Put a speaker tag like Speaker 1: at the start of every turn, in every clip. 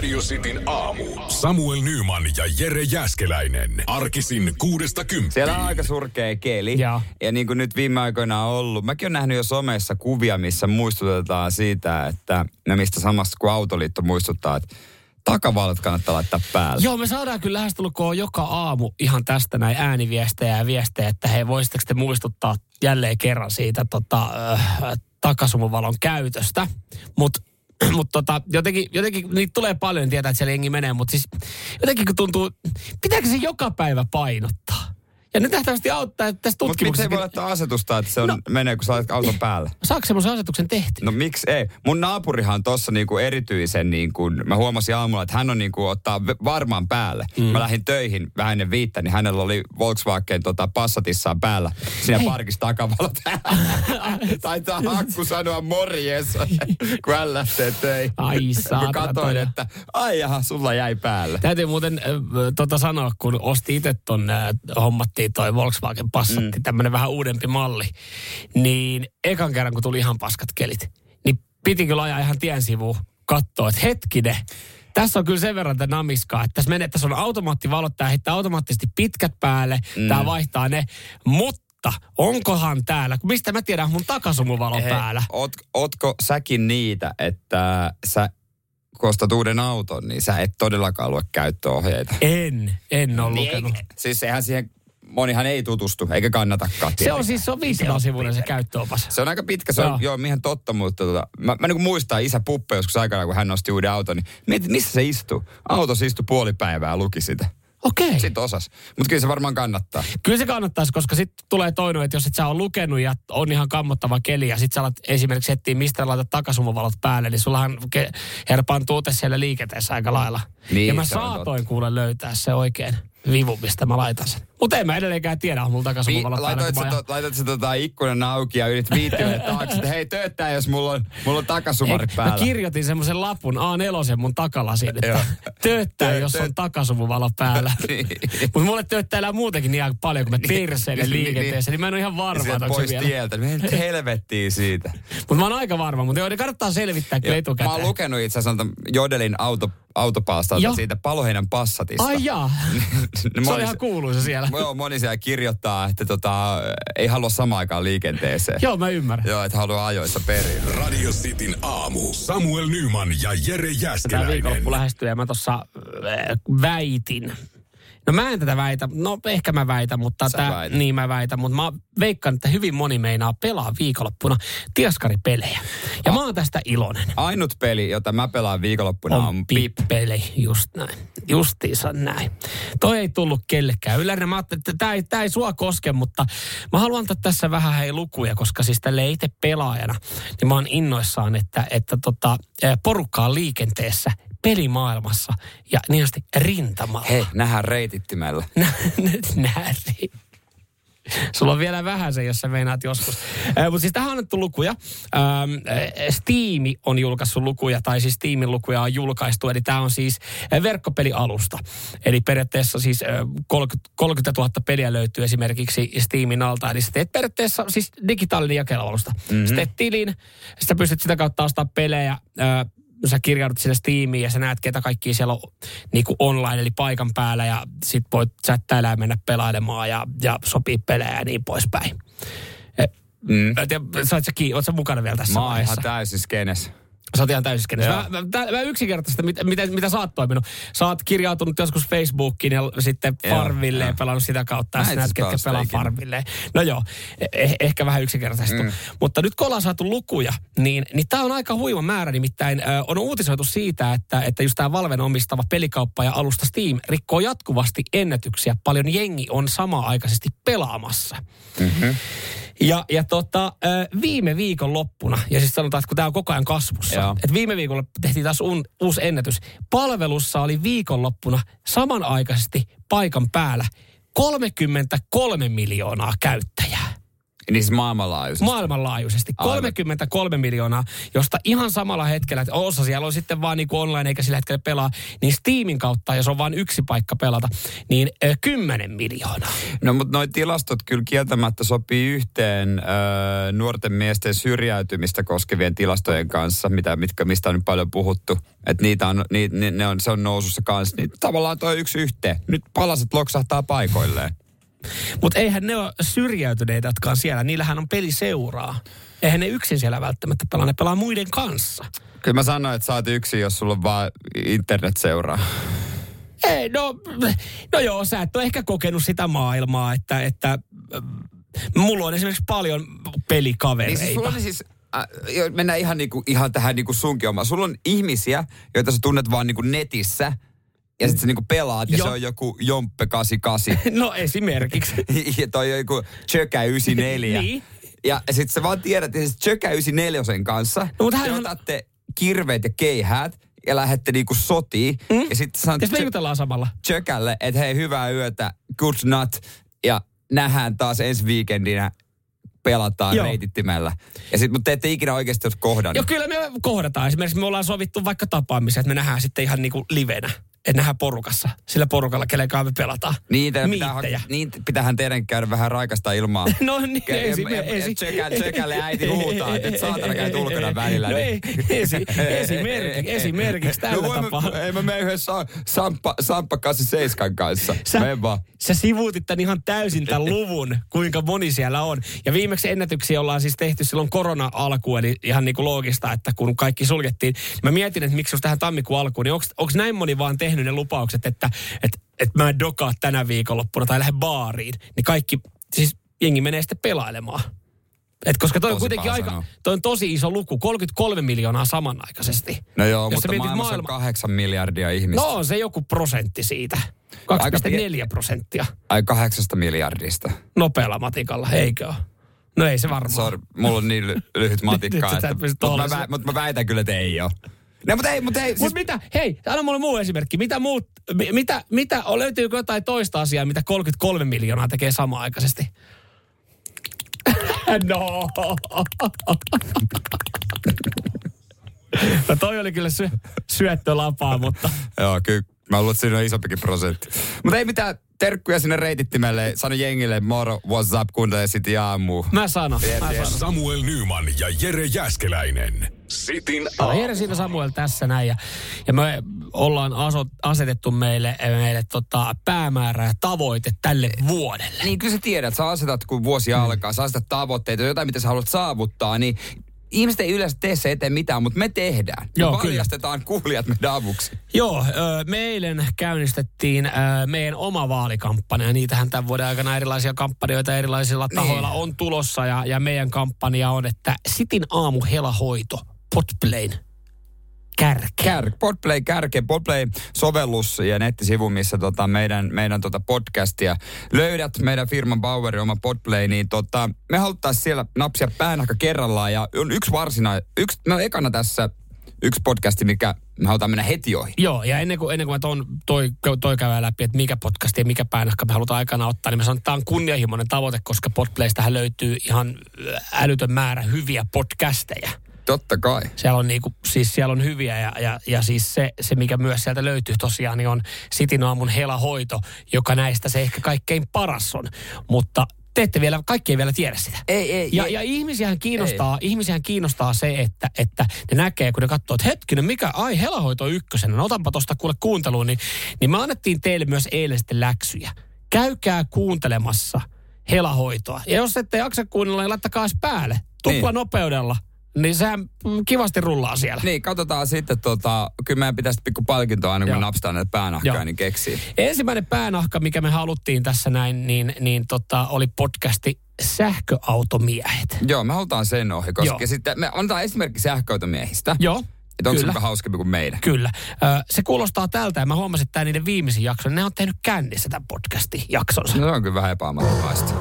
Speaker 1: Radio Cityn aamu. Samuel Nyman ja Jere Jäskeläinen. Arkisin kuudesta kymppiin.
Speaker 2: Siellä on aika surkea keli.
Speaker 3: Joo.
Speaker 2: Ja niin kuin nyt viime aikoina on ollut. Mäkin olen nähnyt jo somessa kuvia, missä muistutetaan siitä, että ne mistä samasta kuin Autoliitto muistuttaa, että takavalot kannattaa laittaa päälle.
Speaker 3: Joo, me saadaan kyllä lähestulkoon joka aamu ihan tästä näin ääniviestejä ja viestejä, että hei, voisitteko te muistuttaa jälleen kerran siitä tota, äh, takasumuvalon käytöstä. Mutta mut tota, jotenkin, jotenkin niitä tulee paljon, niin tietää, että siellä jengi menee, mutta siis jotenkin kun tuntuu, pitääkö se joka päivä painottaa? Ja nyt nähtävästi auttaa, että tässä
Speaker 2: Mutta miksi
Speaker 3: tutkimuksessa...
Speaker 2: ei voi laittaa asetusta, että se on, no. menee, kun sä laitat auton päälle?
Speaker 3: Saako semmoisen asetuksen tehty?
Speaker 2: No miksi ei? Mun naapurihan on tossa niinku erityisen, niinku, mä huomasin aamulla, että hän on niinku ottaa varmaan päälle. Mm. Mä lähdin töihin vähän ennen viittä, niin hänellä oli Volkswagen tota, Passatissaan päällä. Siinä
Speaker 3: Hei.
Speaker 2: parkissa takavalo Taitaa hakku sanoa morjes, kun hän lähtee töihin.
Speaker 3: Ai saatana,
Speaker 2: katsoin,
Speaker 3: toi-
Speaker 2: että ai jaha, sulla jäi päälle.
Speaker 3: Täytyy muuten äh, tota sanoa, kun osti itse ton, äh, hommattiin toi Volkswagen Passatti, mm. tämmönen vähän uudempi malli, niin ekan kerran kun tuli ihan paskat kelit, niin piti kyllä ajaa ihan tien sivuun katsoa, että hetkinen, tässä on kyllä sen verran tätä namiskaa, että tässä, menee, tässä on automaattivalot, tämä heittää automaattisesti pitkät päälle, mm. tämä vaihtaa ne, mutta onkohan täällä, mistä mä tiedän, mun takasumuvalo päällä.
Speaker 2: Oot, ootko säkin niitä, että sä kun ostat uuden auton, niin sä et todellakaan lue käyttöohjeita.
Speaker 3: En, en ole
Speaker 2: Niin,
Speaker 3: lukenut.
Speaker 2: ei- Siis eihän siihen, monihan ei tutustu, eikä kannatakaan.
Speaker 3: Se on
Speaker 2: tietenkään.
Speaker 3: siis se on 500 sivuinen se käyttöopas.
Speaker 2: Se on aika pitkä, se on
Speaker 3: Joo.
Speaker 2: joo, ihan totta, mutta tota, mä, mä niin muistan isä Puppe joskus aikana, kun hän nosti uuden auton, niin mietin, missä se istuu. Autossa istui puoli päivää luki sitä.
Speaker 3: Okei.
Speaker 2: Sitten osas. Mutta kyllä se varmaan kannattaa.
Speaker 3: Kyllä se kannattaisi, koska sitten tulee toinen, että jos et sä ole lukenut ja on ihan kammottava keli ja sitten sä alat esimerkiksi etsiä, mistä laitat takasumuvalot päälle, niin sullahan ke- herpaan tuute siellä liikenteessä aika lailla.
Speaker 2: Niin,
Speaker 3: ja mä
Speaker 2: on
Speaker 3: saatoin kuule löytää se oikein vivu, mistä mä laitan sen. Mutta en mä edelleenkään tiedä, on mulla
Speaker 2: Vi-
Speaker 3: päällä.
Speaker 2: laitoit,
Speaker 3: kun
Speaker 2: sä, to, laitat sä tota ikkunan auki ja yrit viittiä taakse, että hei tööttää, jos mulla on, mulla on takasumari
Speaker 3: Ei,
Speaker 2: päällä.
Speaker 3: Mä kirjoitin semmoisen lapun A4 mun takalasin, että tööttää,
Speaker 2: Töö-
Speaker 3: jos on takasumuvalo päällä.
Speaker 2: Niin.
Speaker 3: Mutta mulle tööttäilee muutenkin niin aika paljon, kun mä perseilen
Speaker 2: niin,
Speaker 3: liikenteessä, niin mä en ole ihan varma,
Speaker 2: Sieltä pois
Speaker 3: vielä.
Speaker 2: tieltä. Me nyt helvettiin siitä.
Speaker 3: Mutta mä oon aika varma, mutta joo, ne kannattaa selvittää kyllä etukäteen.
Speaker 2: Mä oon lukenut itse asiassa Jodelin auto, autopalstalta
Speaker 3: Joo.
Speaker 2: siitä Paloheinän Passatista.
Speaker 3: Ai jaa,
Speaker 2: No,
Speaker 3: se on ihan kuuluisa siellä.
Speaker 2: Joo, moni siellä kirjoittaa, että tota, ei halua samaan aikaan liikenteeseen.
Speaker 3: Joo, mä ymmärrän.
Speaker 2: Joo, että haluaa ajoissa perille.
Speaker 1: Radio Cityn aamu. Samuel Nyman ja Jere
Speaker 3: Tämä
Speaker 1: Jäskeläinen.
Speaker 3: viikonloppu lähestyy ja mä tuossa äh, väitin. No mä en tätä väitä, no ehkä mä väitän, mutta
Speaker 2: Sä
Speaker 3: tää,
Speaker 2: väität.
Speaker 3: niin mä väitän, mutta mä veikkaan, että hyvin moni meinaa pelaa viikonloppuna tiaskaripelejä. Ja mä oon tästä iloinen.
Speaker 2: Ainut peli, jota mä pelaan viikonloppuna on, on Pip.
Speaker 3: peli just näin. Justiinsa näin. Toi ei tullut kellekään. Yleensä mä ajattelin, että tämä ei, tää ei sua koske, mutta mä haluan antaa tässä vähän hei lukuja, koska siis tälle itse pelaajana, niin mä oon innoissaan, että, että tota, eh, porukkaa liikenteessä pelimaailmassa ja niin asti rintamalla.
Speaker 2: Hei, nähdään reitittimellä.
Speaker 3: Näri. Sulla on vielä vähän se, jos sä meinaat joskus. Äh, Mutta siis tähän on annettu lukuja. Ähm, äh, Steam on julkaissut lukuja, tai siis Steamin lukuja on julkaistu. Eli tämä on siis verkkopelialusta. Eli periaatteessa siis äh, 30, 30 000 peliä löytyy esimerkiksi Steamin alta. Eli sä teet periaatteessa siis digitaalinen jakelualusta. Mm-hmm. Sä teet tilin, sä pystyt sitä kautta ostaa pelejä. Äh, sä kirjaudut sinne Steamiin ja sä näet, ketä kaikki siellä on niin kuin online, eli paikan päällä, ja sit voit chattailla ja mennä pelailemaan ja, ja sopii pelejä ja niin poispäin.
Speaker 2: Mm.
Speaker 3: Mä en tiedä, sait sä, kiinni, oot sä mukana vielä tässä
Speaker 2: Mä oon ihan täysin skenes.
Speaker 3: Sä oot ihan.
Speaker 2: Joo.
Speaker 3: Mä, mä, mä yksinkertaista, mitä, mitä, mitä sä oot toiminut. Sä oot kirjautunut joskus Facebookiin ja sitten
Speaker 2: Joo,
Speaker 3: Farmille ja pelannut sitä kautta. Ja näet, ketkä
Speaker 2: pelaa.
Speaker 3: Farmille. No joo, eh, ehkä vähän yksinkertaista. Mm. Mutta nyt kun ollaan saatu lukuja, niin, niin tämä on aika huima määrä. Nimittäin ö, on uutisoitu siitä, että, että just tämä Valven omistava pelikauppa ja alusta Steam rikkoo jatkuvasti ennätyksiä. Paljon jengi on samaa-aikaisesti pelaamassa.
Speaker 2: Mm-hmm.
Speaker 3: Ja, ja tota, viime viikon loppuna, ja siis sanotaan, että kun tämä on koko ajan kasvussa,
Speaker 2: Joo.
Speaker 3: että viime viikolla tehtiin taas un, uusi ennätys. Palvelussa oli viikonloppuna samanaikaisesti paikan päällä 33 miljoonaa käyttäjää.
Speaker 2: Niin siis maailmanlaajuisesti.
Speaker 3: Maailmanlaajuisesti.
Speaker 2: Aivan.
Speaker 3: 33 miljoonaa, josta ihan samalla hetkellä, että osa siellä on sitten vaan niin kuin online eikä sillä hetkellä pelaa, niin Steamin kautta, jos on vain yksi paikka pelata, niin ö, 10 miljoonaa.
Speaker 2: No mutta noi tilastot kyllä kieltämättä sopii yhteen ö, nuorten miesten syrjäytymistä koskevien tilastojen kanssa, mitä, mitkä, mistä on nyt paljon puhuttu. Että niitä on, ni, ni, ne on, se on nousussa kanssa. Niin tavallaan toi yksi yhteen. Nyt palaset loksahtaa paikoilleen.
Speaker 3: Mutta eihän ne ole syrjäytyneitätkaan siellä, niillähän on peliseuraa. Eihän ne yksin siellä välttämättä pelaa, ne pelaa muiden kanssa.
Speaker 2: Kyllä mä sanoin, että saat yksi, jos sulla on vaan internet seuraa.
Speaker 3: Ei, no, no joo, sä et ole ehkä kokenut sitä maailmaa, että, että äh, mulla on esimerkiksi paljon pelikavereita.
Speaker 2: Niin siis sulla on siis, äh, mennään ihan, niinku, ihan tähän niinku sunkin omaan. Sulla on ihmisiä, joita sä tunnet vaan niinku netissä, ja sitten sä niinku pelaat, ja
Speaker 3: Joo.
Speaker 2: se on joku Jomppe 88.
Speaker 3: No esimerkiksi.
Speaker 2: ja toi on joku Chökä 94.
Speaker 3: Niin.
Speaker 2: Ja sitten sä vaan tiedät, että siis Chökä 94 kanssa
Speaker 3: No,
Speaker 2: te
Speaker 3: hänhän-
Speaker 2: otatte kirveet ja keihäät ja lähdette niinku sotiin. Mm? Ja sitten sanot
Speaker 3: Ja jutellaan samalla.
Speaker 2: Chökälle, että hei, hyvää yötä, good night. Ja nähdään taas ensi viikendinä pelataan
Speaker 3: Joo.
Speaker 2: reitittimellä. Ja sit, mutta te ette ikinä oikeasti ole kohdannut.
Speaker 3: Joo, kyllä me kohdataan. Esimerkiksi me ollaan sovittu vaikka tapaamisen, että me nähdään sitten ihan niinku livenä. Että nähdään porukassa. Sillä porukalla, kenen kanssa me pelataan.
Speaker 2: Niitä pitää,
Speaker 3: Miittejä.
Speaker 2: hak- niin pitäähän teidän käydä vähän raikasta ilmaa.
Speaker 3: No niin,
Speaker 2: Ke-
Speaker 3: esi-
Speaker 2: em-
Speaker 3: esi-
Speaker 2: Tsekä- Tsekälle äiti huutaa, että et saatana käyt ulkona välillä.
Speaker 3: No
Speaker 2: niin-
Speaker 3: ei, esi, esimerkiksi, esimerkiksi tällä
Speaker 2: no
Speaker 3: tapaa.
Speaker 2: Mä, ei mä mene yhdessä Samppa, Samppa 87 kanssa.
Speaker 3: Sä,
Speaker 2: vaan.
Speaker 3: sä sivuutit tän ihan täysin tämän luvun, kuinka moni siellä on. Ja viimeksi ennätyksiä ollaan siis tehty silloin korona-alkuun, eli ihan niin kuin loogista, että kun kaikki suljettiin. Mä mietin, että miksi jos tähän tammikuun alkuun, niin onko näin moni vaan tehnyt ne lupaukset, että että että mä en dokaa tänä viikonloppuna tai lähde baariin. Niin kaikki, siis jengi menee sitten pelailemaan. Et koska toi on
Speaker 2: Tosi
Speaker 3: kuitenkin aika,
Speaker 2: sanoa.
Speaker 3: toi on tosi iso luku, 33 miljoonaa samanaikaisesti.
Speaker 2: No joo,
Speaker 3: Jos
Speaker 2: mutta maailmassa on kahdeksan miljardia ihmistä.
Speaker 3: No on se joku prosentti siitä.
Speaker 2: Aika
Speaker 3: 2,4 prosenttia
Speaker 2: Ai kahdeksasta miljardista.
Speaker 3: nopealla matikalla, eikö ole? No ei se varmaan.
Speaker 2: Sorry, mulla on niin ly- lyhyt matikka, että, mutta, mä, mutta mä väitän kyllä, että ei ole. No, mutta ei, mutta ei.
Speaker 3: Siis... Mutta mitä, hei, anna mulle muu esimerkki. Mitä muut, mi- mitä, mitä, on- löytyykö jotain toista asiaa, mitä 33 miljoonaa tekee samaan aikaisesti? no. no toi oli kyllä sy- syöttölapaa, mutta
Speaker 2: joo, kyllä. Mä luulen, että siinä on isompikin prosentti. Mutta ei mitään terkkuja sinne reitittimelle. Sano jengille, moro, what's up, kuuntelee sitten aamu.
Speaker 3: mä sanon.
Speaker 2: Yes,
Speaker 3: Mä
Speaker 2: yes.
Speaker 3: sanon.
Speaker 1: Samuel Nyman ja Jere Jäskeläinen. Sitin
Speaker 3: on Jere siinä Samuel tässä näin ja, ja me ollaan aso, asetettu meille, meille tota, päämäärä ja tavoite tälle vuodelle.
Speaker 2: Niin kyllä sä tiedät, sä asetat, kun vuosi alkaa, sä asetat tavoitteita, jotain, mitä sä haluat saavuttaa, niin ihmiset ei yleensä tee se eteen mitään, mutta me tehdään.
Speaker 3: Joo,
Speaker 2: me
Speaker 3: kyllä.
Speaker 2: kuulijat meidän avuksi.
Speaker 3: Joo, ö, me eilen käynnistettiin meidän oma vaalikampanja. Ja niitähän tämän vuoden aikana erilaisia kampanjoita erilaisilla tahoilla on tulossa. Ja, ja meidän kampanja on, että Sitin aamu helahoito Podplayn kärkeä.
Speaker 2: Kär, Podplay kärke, Podplay-sovellus ja nettisivu, missä tota meidän, meidän tota podcastia löydät, meidän firman Bauerin oma Podplay, niin tota, me haluttaisiin siellä napsia päänahka kerrallaan ja on yksi varsina, yksi, no ekana tässä yksi podcasti, mikä me halutaan mennä heti ohi.
Speaker 3: Joo, ja ennen kuin, ennen kuin mä ton, toi, toi käydään läpi, että mikä podcast ja mikä päänahka me halutaan aikana ottaa, niin mä sanon, että tämä on kunnianhimoinen tavoite, koska Podplaystähän löytyy ihan älytön määrä hyviä podcasteja.
Speaker 2: Totta kai.
Speaker 3: Siellä on, niinku, siis siellä on hyviä ja, ja, ja siis se, se, mikä myös sieltä löytyy tosiaan, niin on Sitin aamun helahoito, joka näistä se ehkä kaikkein paras on. Mutta te ette vielä, kaikki ei vielä tiedä sitä.
Speaker 2: Ei, ei,
Speaker 3: Ja,
Speaker 2: ei.
Speaker 3: ja ihmisiähän kiinnostaa, ihmisiähän kiinnostaa se, että, että ne näkee, kun ne katsoo, että hetkinen, mikä, ai helahoito on ykkösenä, no otanpa tuosta kuule kuunteluun, niin, niin me annettiin teille myös eilen sitten läksyjä. Käykää kuuntelemassa helahoitoa. Ja jos ette jaksa kuunnella, niin laittakaa päälle. Tupla
Speaker 2: Niin.
Speaker 3: nopeudella. Niin sehän mm, kivasti rullaa siellä.
Speaker 2: Niin, katsotaan sitten, tota, kyllä meidän pitäisi pikku palkintoa aina, kun
Speaker 3: Joo.
Speaker 2: me napstaan näitä päänahkaa,
Speaker 3: Joo.
Speaker 2: niin keksii.
Speaker 3: Ensimmäinen päänahka, mikä me haluttiin tässä näin, niin, niin tota, oli podcasti Sähköautomiehet.
Speaker 2: Joo, me halutaan sen ohi, koska
Speaker 3: Joo.
Speaker 2: sitten me annetaan esimerkki sähköautomiehistä.
Speaker 3: Joo,
Speaker 2: Että onko se hauskempi kuin meidän?
Speaker 3: Kyllä. Ö, se kuulostaa tältä, ja mä huomasin, että tämä niiden viimeisin jakso, ne on tehnyt kännissä tämän podcastin jaksonsa.
Speaker 2: No, se on kyllä vähän epäammattimaista.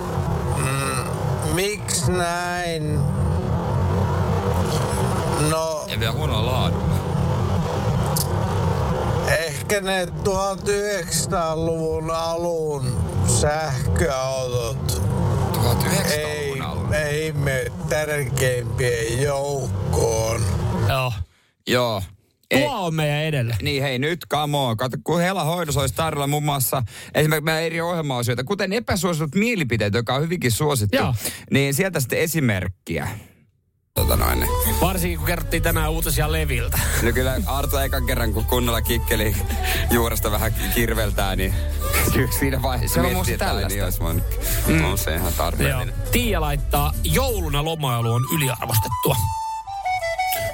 Speaker 4: Miksi näin? No,
Speaker 2: Ja vielä huonoa laadua.
Speaker 4: ehkä ne 1900-luvun alun sähköautot
Speaker 2: 1900-luvun
Speaker 4: ei,
Speaker 2: alulla.
Speaker 4: ei me tärkeimpien joukkoon.
Speaker 3: Joo.
Speaker 2: Joo. Ei,
Speaker 3: Tuo on meidän edellä.
Speaker 2: niin hei nyt, come on. Kato, kun Hela hoidossa olisi tarjolla muun muassa esimerkiksi meidän eri ohjelmaosioita, kuten epäsuositut mielipiteet, joka on hyvinkin suosittu.
Speaker 3: Joo.
Speaker 2: Niin sieltä sitten esimerkkiä. Tota noin. niin.
Speaker 3: Varsinkin kun kerrottiin tänään uutisia Leviltä.
Speaker 2: No kyllä Arto ekan kerran, kun kunnolla kikkeli juuresta vähän kirveltää, niin kyllä siinä vaiheessa
Speaker 3: Se on
Speaker 2: miettii, että ai niin olisi voinut. Mm. On se ihan tarpeellinen.
Speaker 3: Tiia laittaa, jouluna lomailu on yliarvostettua.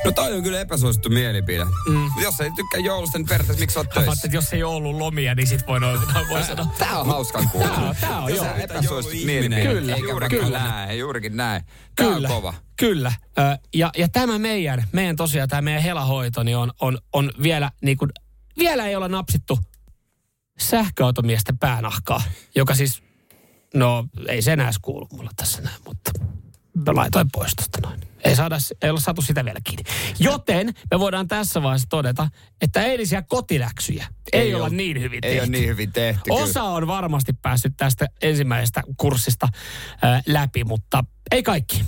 Speaker 2: No toi on kyllä epäsuosittu mielipide. Mm. Jos ei tykkää joulusta, niin periaatteessa miksi
Speaker 3: ajattelin,
Speaker 2: töissä?
Speaker 3: että jos ei ole ollut lomia, niin sit voi, noin, voi sanoa.
Speaker 2: Tää on hauskan kuulla.
Speaker 3: Tää on- tää on, joo.
Speaker 2: epäsuosittu mielipide.
Speaker 3: Kyllä,
Speaker 2: juurikin
Speaker 3: kyllä.
Speaker 2: näin, juurikin näin. Tää
Speaker 3: Kyllä,
Speaker 2: on kova.
Speaker 3: kyllä. Ö, ja, ja tämä meidän, meidän tosiaan tämä meidän helahoito, niin on, on, on vielä niin kuin, vielä ei olla napsittu sähköautomiesten päänahkaa, joka siis, no ei se enää kuulu mulla tässä näin, mutta laitoin pois tosta noin. Ei, saada, ei olla saatu sitä vielä kiinni. Joten me voidaan tässä vaiheessa todeta, että eilisiä kotiläksyjä ei, ei olla
Speaker 2: oo-
Speaker 3: niin hyvin
Speaker 2: Ei
Speaker 3: tehty.
Speaker 2: ole niin hyvin tehty.
Speaker 3: Osa on varmasti päässyt tästä ensimmäisestä kurssista äh, läpi, mutta ei kaikki.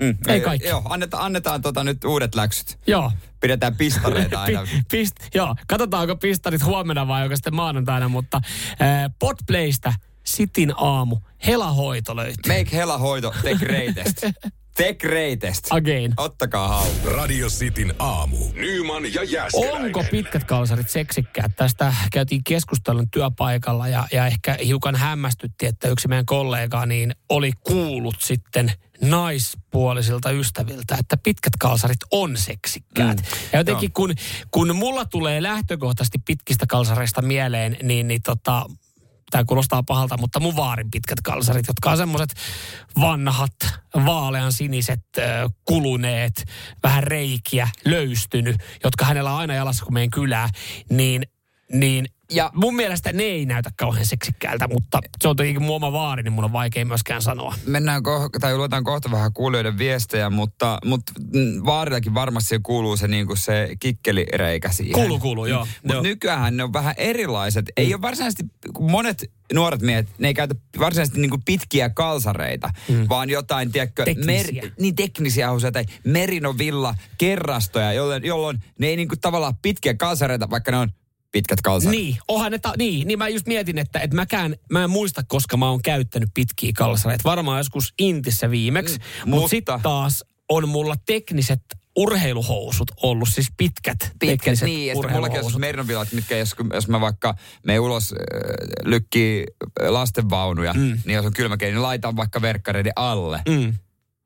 Speaker 2: Mm,
Speaker 3: ei kaikki.
Speaker 2: Joo, annetaan, annetaan tota nyt uudet läksyt.
Speaker 3: Joo.
Speaker 2: Pidetään pistareita aina.
Speaker 3: Pi- pist, joo, katsotaanko pistarit huomenna vai onko sitten maanantaina, mutta äh, Podplaystä Sitin aamu, helahoito löytyy.
Speaker 2: Make Hela hoito the greatest. The greatest.
Speaker 3: Again.
Speaker 2: Ottakaa haltuun.
Speaker 1: Radio Cityn aamu. Nyman ja Jääskeläinen.
Speaker 3: Onko pitkät kalsarit seksikkäät? Tästä käytiin keskustelun työpaikalla ja, ja ehkä hiukan hämmästytti, että yksi meidän kollega niin oli kuullut sitten naispuolisilta ystäviltä, että pitkät kalsarit on seksikkäät. Mm, ja jotenkin kun, kun mulla tulee lähtökohtaisesti pitkistä kalsareista mieleen, niin, niin tota, tämä kuulostaa pahalta, mutta mun vaarin pitkät kalsarit, jotka on semmoiset vanhat, vaalean siniset, kuluneet, vähän reikiä, löystynyt, jotka hänellä on aina jalassa, kun meidän kylää, niin, niin ja mun mielestä ne ei näytä kauhean seksikkäältä, mutta se on tietenkin mun oma vaari, niin mun on vaikea myöskään sanoa.
Speaker 2: Mennään ko- tai luetaan kohta vähän kuulijoiden viestejä, mutta, mutta mm, vaarillakin varmasti kuuluu se, niin kuin se kikkelireikä siihen.
Speaker 3: Kuuluu, kuuluu, joo.
Speaker 2: Mutta
Speaker 3: joo.
Speaker 2: nykyään ne on vähän erilaiset. Ei ole varsinaisesti, monet nuoret miehet, ne ei käytä varsinaisesti niin kuin pitkiä kalsareita, mm. vaan jotain, tiedätkö,
Speaker 3: Teknisiä.
Speaker 2: niin teknisiä housuja tai merinovilla kerrastoja, jolloin, jolloin ne ei niin kuin tavallaan pitkiä kalsareita, vaikka ne on pitkät kalsarit.
Speaker 3: Niin, onhan ne ta- niin, niin mä just mietin, että, että mäkään, mä en muista, koska mä oon käyttänyt pitkiä kalsareita. Varmaan joskus Intissä viimeksi, mm, mutta
Speaker 2: mutta-
Speaker 3: sitten taas on mulla tekniset urheiluhousut ollut, siis pitkät,
Speaker 2: Pitkät,
Speaker 3: tekniset
Speaker 2: niin, ja sitten mullakin on merinovilat, mitkä jos, jos mä vaikka menen ulos äh, lykkii lastenvaunuja, mm. niin jos on kylmäkeli, niin laitan vaikka verkkareiden alle.
Speaker 3: Mm.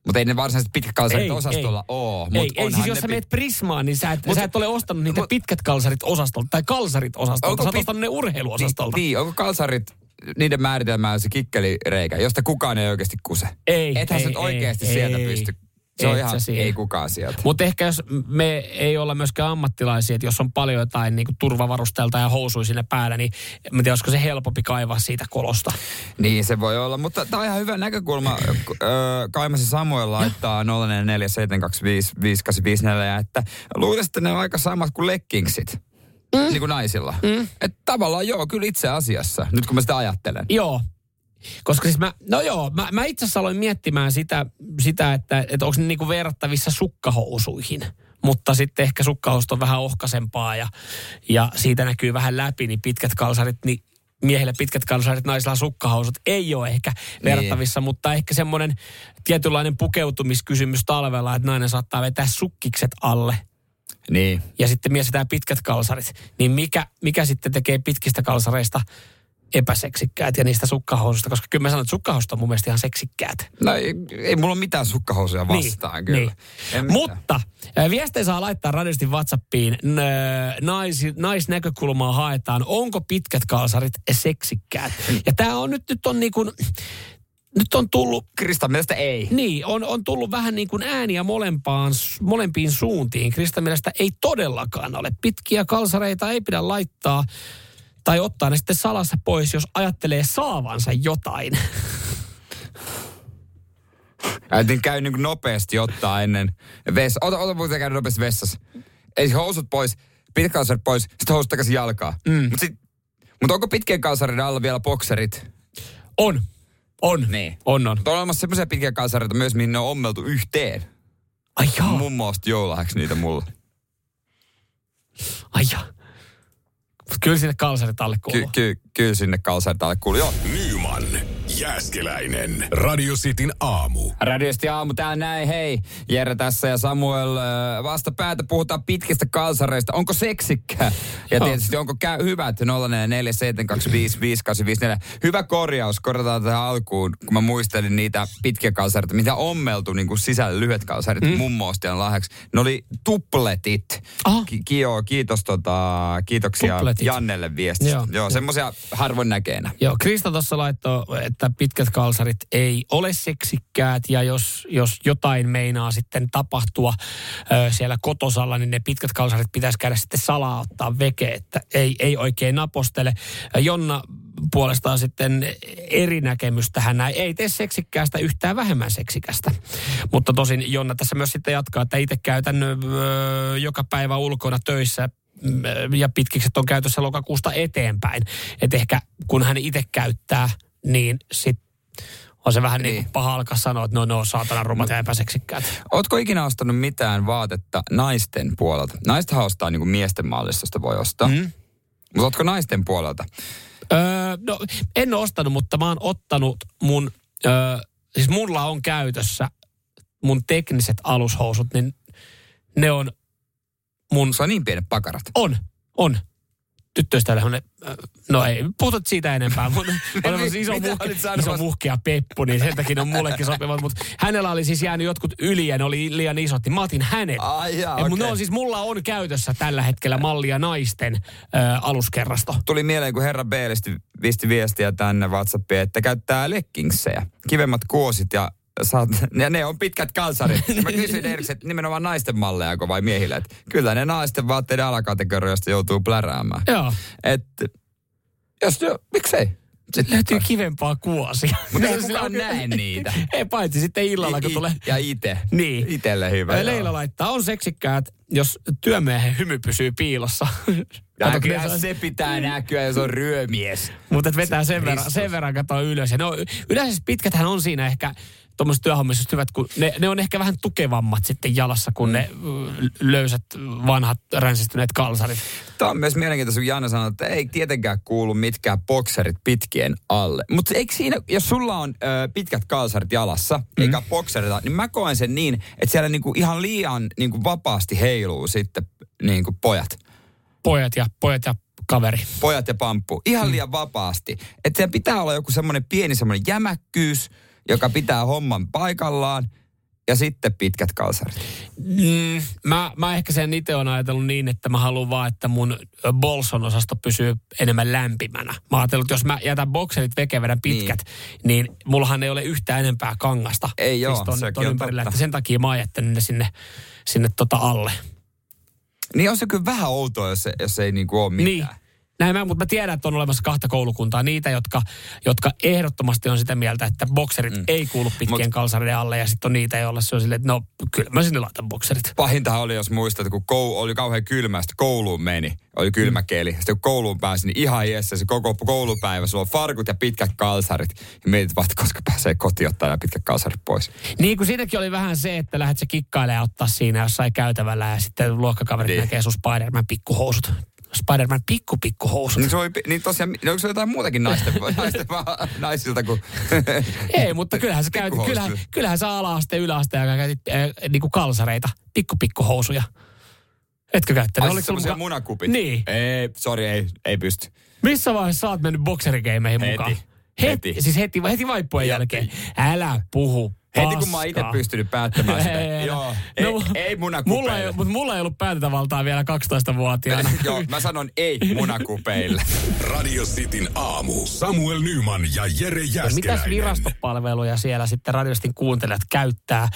Speaker 2: Mutta ei ne varsinaisesti pitkät kalsarit
Speaker 3: Ei,
Speaker 2: osastolla
Speaker 3: ei.
Speaker 2: oo.
Speaker 3: Ei,
Speaker 2: Mut
Speaker 3: ei siis
Speaker 2: onhan
Speaker 3: jos sä meet Prismaan, niin sä et,
Speaker 2: Mut-
Speaker 3: sä et ole ostanut niitä
Speaker 2: mut-
Speaker 3: pitkät kalsarit osastolta tai kalsarit osastolta.
Speaker 2: Onko
Speaker 3: Sä oot
Speaker 2: pit-
Speaker 3: ostanut ne urheiluosastolta.
Speaker 2: Niin, niin, onko kalsarit, niiden määritelmä on se kikkelireikä, josta kukaan ei oikeasti kuse.
Speaker 3: Ei,
Speaker 2: Ethän
Speaker 3: ei,
Speaker 2: sä nyt oikeasti
Speaker 3: ei,
Speaker 2: sieltä
Speaker 3: ei.
Speaker 2: pysty. Se on ihan,
Speaker 3: siihen.
Speaker 2: ei kukaan sieltä.
Speaker 3: Mutta ehkä jos me ei olla myöskään ammattilaisia, että jos on paljon jotain niin turvavarustelta ja housui sinne päällä, niin mä tiedän, olisiko se helpompi kaivaa siitä kolosta.
Speaker 2: Niin se voi olla, mutta tämä on ihan hyvä näkökulma. Öö, Kaimasi Samuel laittaa 0447255854, että luulisin, että ne on aika samat kuin leggingsit. Mm. Niin kuin naisilla. Mm. Että tavallaan joo, kyllä itse asiassa, nyt kun mä sitä ajattelen.
Speaker 3: Joo. Koska siis mä, no joo, mä, mä itse asiassa aloin miettimään sitä, sitä että, että onko ne niinku verrattavissa sukkahousuihin. Mutta sitten ehkä sukkahousut on vähän ohkaisempaa ja, ja siitä näkyy vähän läpi, niin pitkät kalsarit, niin miehille pitkät kalsarit, naisilla sukkahousut ei ole ehkä verrattavissa, niin. mutta ehkä semmoinen tietynlainen pukeutumiskysymys talvella, että nainen saattaa vetää sukkikset alle
Speaker 2: Niin.
Speaker 3: ja sitten mies vetää pitkät kalsarit, niin mikä, mikä sitten tekee pitkistä kalsareista epäseksikkäät ja niistä sukkahousuista, koska kyllä mä sanon, että sukkahousut on mun mielestä ihan seksikkäät.
Speaker 2: No ei, ei mulla ole mitään sukkahousuja vastaan kyllä. En mitään.
Speaker 3: Mutta viestejä saa laittaa radistin WhatsAppiin. Nais, naisnäkökulmaa haetaan. Onko pitkät kalsarit seksikkäät? Ja tämä on nyt, nyt on niin kuin, nyt on tullut
Speaker 2: Kristan mielestä ei.
Speaker 3: niin, on, on tullut vähän niin kuin ääniä molempaan, molempiin suuntiin. Kristan mielestä ei todellakaan ole. Pitkiä kalsareita ei pidä laittaa tai ottaa ne sitten salassa pois, jos ajattelee saavansa jotain.
Speaker 2: Äitin käy niin nopeasti ottaa ennen vessa. Ota, ota muuten käydä nopeasti vessassa. Ei housut pois, pitkät kalsarit pois, sitten housut takaisin jalkaa. Mm. Mutta mut onko pitkien kalsarin alla vielä bokserit?
Speaker 3: On. On.
Speaker 2: Niin.
Speaker 3: On, on.
Speaker 2: Mutta on olemassa semmoisia pitkiä kalsareita myös, mihin ne on ommeltu yhteen.
Speaker 3: Ai jaa.
Speaker 2: Mun mielestä joululahjaksi niitä mulle.
Speaker 3: Ai jaa. Kyllä sinne kalsarit alle kuuluu.
Speaker 2: Ky- ky- kyllä sinne kalsarit alle kuuluu. Joo.
Speaker 1: Nyman, Jääskeläinen. Radio Cityn aamu.
Speaker 2: Radiosti aamu täällä näin, hei. Jere tässä ja Samuel äh, vasta päätä puhutaan pitkistä kalsareista. Onko seksikkää? Ja tietysti onko käy hyvät 047255854. Hyvä korjaus, korjataan tähän alkuun, kun mä muistelin niitä pitkiä kalsareita, mitä ommeltu niin kuin sisällä lyhyet kalsarit mm. mummostian lahjaksi. Ne oli tupletit.
Speaker 3: Aha.
Speaker 2: Ki- ki- joo, kiitos tota, kiitoksia
Speaker 3: Tupletit.
Speaker 2: Jannelle viestistä.
Speaker 3: Joo.
Speaker 2: Joo, joo semmoisia harvoin näkeenä.
Speaker 3: Joo, Krista tuossa laittoi, että pitkät kalsarit ei ole seksikkäät ja jos, jos jotain meinaa sitten tapahtua ö, siellä kotosalla, niin ne pitkät kalsarit pitäisi käydä sitten salaa ottaa veke, että ei, ei oikein napostele. Jonna puolestaan sitten eri näkemys tähän näin. Ei tee seksikkäästä yhtään vähemmän seksikästä. Mutta tosin Jonna tässä myös sitten jatkaa, että itse käytän ö, joka päivä ulkona töissä mm, ja pitkikset on käytössä lokakuusta eteenpäin. Et ehkä kun hän itse käyttää, niin sit on se vähän niin,
Speaker 2: Niin.
Speaker 3: paha alkaa sanoa, että no no saatana rumat ja epäseksikkäät.
Speaker 2: Ootko ikinä ostanut mitään vaatetta naisten puolelta? Naistahan ostaa niin kuin miesten mallistosta voi ostaa. Mm. Mutta ootko naisten puolelta?
Speaker 3: Öö, no en ole ostanut, mutta mä oon ottanut mun, öö, siis mulla on käytössä mun tekniset alushousut, niin ne on mun
Speaker 2: Se on niin pienet pakarat.
Speaker 3: On, on. Tyttöistä on no ei, puhuta siitä enempää, mutta on
Speaker 2: Mitä
Speaker 3: iso, muhke, iso muhkea peppu, niin sen takia ne on mullekin sopivat, mutta hänellä oli siis jäänyt jotkut yli ja ne oli liian isot, niin mä otin hänet.
Speaker 2: Ai jaa,
Speaker 3: Ja, Mutta ne
Speaker 2: okei.
Speaker 3: on siis, mulla on käytössä tällä hetkellä mallia naisten ö, aluskerrasto.
Speaker 2: Tuli mieleen, kun herra Beelisti visti viestiä tänne WhatsAppiin, että käyttää lekkingsejä. Kivemmat kuosit ja saat, ja ne on pitkät kalsarit. Mä kysyin Eriks, että nimenomaan naisten malleja vai miehille. Että kyllä ne naisten vaatteiden alakategorioista joutuu pläräämään.
Speaker 3: Joo,
Speaker 2: Että jos jo, miksei? Sitten
Speaker 3: löytyy kivempaa kuosia.
Speaker 2: Mutta ei kukaan näe niitä.
Speaker 3: ei paitsi sitten illalla, kun
Speaker 2: I-
Speaker 3: tulee...
Speaker 2: Ja ite.
Speaker 3: Niin.
Speaker 2: Itelle hyvä.
Speaker 3: Leila
Speaker 2: joo.
Speaker 3: laittaa, on seksikkäät, jos työmiehen hymy pysyy piilossa.
Speaker 2: Ja
Speaker 3: Kato,
Speaker 2: kyllä
Speaker 3: ne-
Speaker 2: se pitää näkyä, jos on ryömies.
Speaker 3: Mutta et vetää sen verran, sen verran katoa ylös. Ja ne on, yleensä pitkäthän on siinä ehkä tuommoisessa työhommissa just hyvät, kun ne, ne, on ehkä vähän tukevammat sitten jalassa kuin ne ö, löysät, vanhat, ränsistyneet kalsarit.
Speaker 2: Tämä on myös mielenkiintoista, kun Janne sanoi, että ei tietenkään kuulu mitkään bokserit pitkien alle. Mutta eikö siinä, jos sulla on ö, pitkät kalsarit jalassa, mm. eikä bokserita, niin mä koen sen niin, että siellä niinku ihan liian niinku vapaasti heiluu sitten niinku pojat.
Speaker 3: Pojat ja, pojat ja kaveri.
Speaker 2: Pojat ja pamppu. Ihan liian vapaasti. Että siellä pitää olla joku semmoinen pieni semmoinen jämäkkyys, joka pitää homman paikallaan. Ja sitten pitkät kalsarit.
Speaker 3: Mm, mä, mä ehkä sen itse on ajatellut niin, että mä haluan vaan, että mun bolson osasto pysyy enemmän lämpimänä. Mä ajatellut, että jos mä jätän bokserit vekevedän pitkät, niin. niin mullahan ei ole yhtään enempää kangasta.
Speaker 2: Ei joo,
Speaker 3: siis ton, ton
Speaker 2: on
Speaker 3: ympärillä,
Speaker 2: totta.
Speaker 3: että sen takia mä jättänyt ne sinne, sinne tota alle.
Speaker 2: Niin on se kyllä vähän outoa, jos, se, jos ei niinku ole mitään.
Speaker 3: Niin. Näin mä, mutta mä tiedän, että on olemassa kahta koulukuntaa. Niitä, jotka, jotka ehdottomasti on sitä mieltä, että bokserit mm. ei kuulu pitkien
Speaker 2: Mut-
Speaker 3: kalsareiden alle. Ja sitten on niitä, joilla se on silleen, että no kyllä mä sinne laitan bokserit.
Speaker 2: Pahintahan oli, jos muistat, kun kou, oli kauhean kylmä, sitten kouluun meni. Oli kylmä keli. Sitten kun kouluun pääsi, niin ihan iässä se koko koulupäivä. Sulla on farkut ja pitkät kalsarit. Ja mietit vaan, että koska pääsee kotiin ottaa nämä pitkät kalsarit pois.
Speaker 3: Niin kuin siinäkin oli vähän se, että lähdet se kikkailemaan ja ottaa siinä jossain käytävällä ja sitten luokkakaverit
Speaker 2: niin.
Speaker 3: näkee sun Spider-Man pikkuhousut. Spider-Man pikku pikkuhousut.
Speaker 2: Niin, se oli, niin tosiaan, niin onko se jotain muutakin naisten, naisten vaan naisilta kuin...
Speaker 3: Ei, mutta kyllähän sä käytit, kyllähän, kyllähän sä ala-aste, yläaste ja käytit äh, niinku kalsareita, pikku pikkuhousuja. Etkö käyttänyt?
Speaker 2: Ai siis semmoisia
Speaker 3: muka-
Speaker 2: munakupit?
Speaker 3: Niin.
Speaker 2: Ei, sori, ei, ei pysty.
Speaker 3: Missä vaiheessa sä oot mennyt bokserigeimeihin mukaan?
Speaker 2: Heti.
Speaker 3: Heti. Siis heti, heti vaippujen jälkeen. Älä puhu
Speaker 2: Heti kun mä oon itse pystynyt päättämään sitä.
Speaker 3: Ei,
Speaker 2: Joo, ei,
Speaker 3: no,
Speaker 2: ei munakupeille.
Speaker 3: Mulla ei, mutta mulla ei ollut päätäntävaltaa vielä 12-vuotiaana.
Speaker 2: Joo, mä sanon ei munakupeille.
Speaker 1: Radio Cityn aamu. Samuel Nyman ja Jere Jäskeläinen.
Speaker 3: Mitäs virastopalveluja siellä sitten radiostin kuuntelijat käyttää?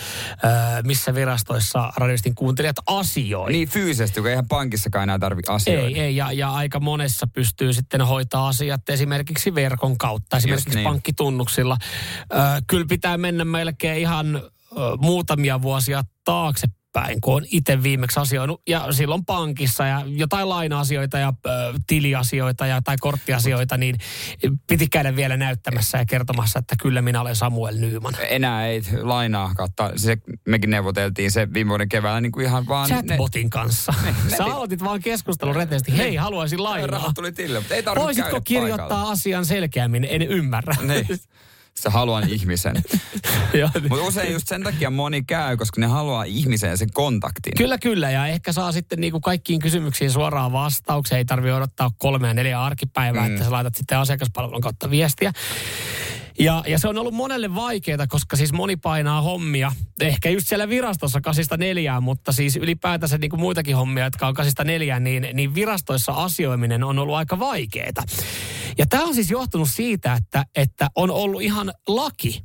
Speaker 3: Missä virastoissa radiostin kuuntelijat asioi?
Speaker 2: Niin fyysisesti, kun eihän pankissakaan enää tarvi asioida.
Speaker 3: Ei, ei, ja, ja aika monessa pystyy sitten hoitaa asiat esimerkiksi verkon kautta, esimerkiksi
Speaker 2: niin.
Speaker 3: pankkitunnuksilla. Ö, kyllä pitää mennä melkein ihan ö, muutamia vuosia taaksepäin kun on itse viimeksi asioinut. Ja silloin pankissa ja jotain laina-asioita ja ö, tiliasioita ja tai korttiasioita, niin piti käydä vielä näyttämässä ja kertomassa, että kyllä minä olen Samuel Nyyman.
Speaker 2: Enää ei lainaa kattaa. Se, mekin neuvoteltiin se viime vuoden keväällä niin kuin ihan vaan...
Speaker 3: Chatbotin kanssa. Sä aloitit vaan keskustelun reteesti. Hei, haluaisin lainaa.
Speaker 2: Rahat tuli tilille, mutta ei tarvitse
Speaker 3: Voisitko kirjoittaa
Speaker 2: paikalla.
Speaker 3: asian selkeämmin? En ymmärrä.
Speaker 2: Niin. Sä haluan ihmisen. Mutta usein just sen takia moni käy, koska ne haluaa ihmiseen sen kontaktin.
Speaker 3: Kyllä, kyllä. Ja ehkä saa sitten niinku kaikkiin kysymyksiin suoraan vastauksia. Ei tarvitse odottaa kolmea neljä arkipäivää, mm. että sä laitat sitten asiakaspalvelun kautta viestiä. Ja, ja se on ollut monelle vaikeaa, koska siis moni painaa hommia. Ehkä just siellä virastossa kasista neljään, mutta siis ylipäätänsä niin kuin muitakin hommia, jotka on kasista neljään, niin, niin virastoissa asioiminen on ollut aika vaikeaa. Ja tämä on siis johtunut siitä, että, että on ollut ihan laki,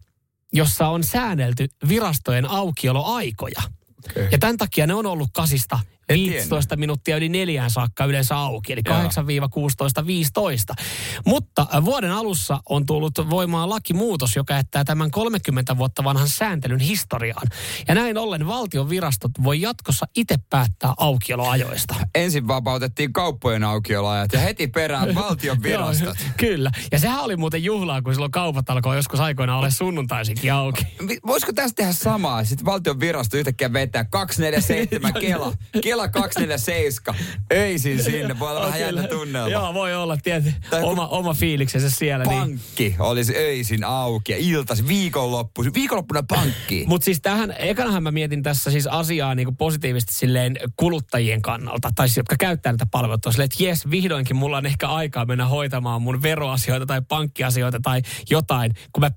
Speaker 3: jossa on säännelty virastojen aukioloaikoja.
Speaker 2: Okei.
Speaker 3: Ja tämän takia ne on ollut kasista 15 minuuttia yli neljään saakka yleensä auki, eli
Speaker 2: Joo.
Speaker 3: 8-16-15. Mutta äh, vuoden alussa on tullut voimaan lakimuutos, joka jättää tämän 30 vuotta vanhan sääntelyn historiaan. Ja näin ollen valtion virastot voi jatkossa itse päättää aukioloajoista.
Speaker 2: Ensin vapautettiin kauppojen aukioloajat ja heti perään valtion virastot.
Speaker 3: Joo, kyllä. Ja sehän oli muuten juhlaa, kun silloin kaupat alkoi joskus aikoina olla sunnuntaisinkin auki.
Speaker 2: Voisiko tästä tehdä samaa? Sitten valtion virasto yhtäkkiä vetää 247 Kela. Kela 247. Öisin sinne. Voi olla vähän
Speaker 3: Kyllä.
Speaker 2: jännä tunnelma.
Speaker 3: Joo, voi olla tietysti. Oma, oma fiiliksensä siellä. Niin.
Speaker 2: Pankki olisi öisin auki ja iltasi viikonloppu. Viikonloppuna pankki.
Speaker 3: Mutta siis tähän, ekanahan mä mietin tässä siis asiaa niin positiivisesti silleen kuluttajien kannalta, tai siis, jotka käyttää näitä palveluita, silleen, että jes, vihdoinkin mulla on ehkä aikaa mennä hoitamaan mun veroasioita tai pankkiasioita tai jotain, kun mä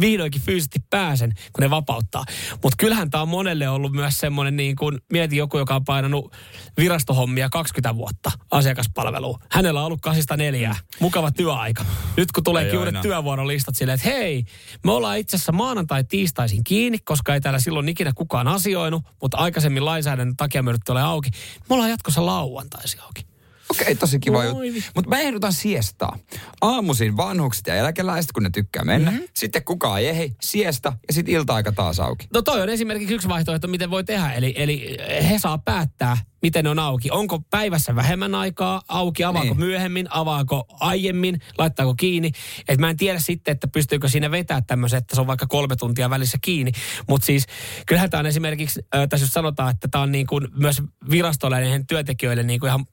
Speaker 3: vihdoinkin fyysisesti pääsen, kun ne vapauttaa. Mutta kyllähän tämä on monelle ollut myös semmoinen, niin kuin, mieti joku, joka on painanut virastohommia 20 vuotta asiakaspalveluun. Hänellä on ollut kasista neljää. Mukava työaika. Nyt kun tulee uudet työvuorolistat silleen, että hei, me ollaan itse asiassa maanantai-tiistaisin kiinni, koska ei täällä silloin ikinä kukaan asioinut, mutta aikaisemmin lainsäädännön takia me nyt ole auki. Me ollaan jatkossa lauantaisin auki.
Speaker 2: Okei, tosi kiva juttu. Mutta mä ehdotan siestaa. Aamuisin vanhukset ja eläkeläiset, kun ne tykkää mennä. Mm-hmm. Sitten kukaan ei ehdi, siesta ja sitten ilta-aika taas auki.
Speaker 3: No toi on esimerkiksi yksi vaihtoehto, miten voi tehdä. Eli, eli he saa päättää, miten ne on auki. Onko päivässä vähemmän aikaa auki, avaako
Speaker 2: Niin.
Speaker 3: myöhemmin, avaako aiemmin, laittaako kiinni. Et mä en tiedä sitten, että pystyykö siinä vetää tämmöisen, että se on vaikka kolme tuntia välissä kiinni. Mutta siis kyllähän tämä on esimerkiksi, äh, tässä jos sanotaan, että tämä on niin kuin myös virastolle ja työntekijöille niin kuin ihan,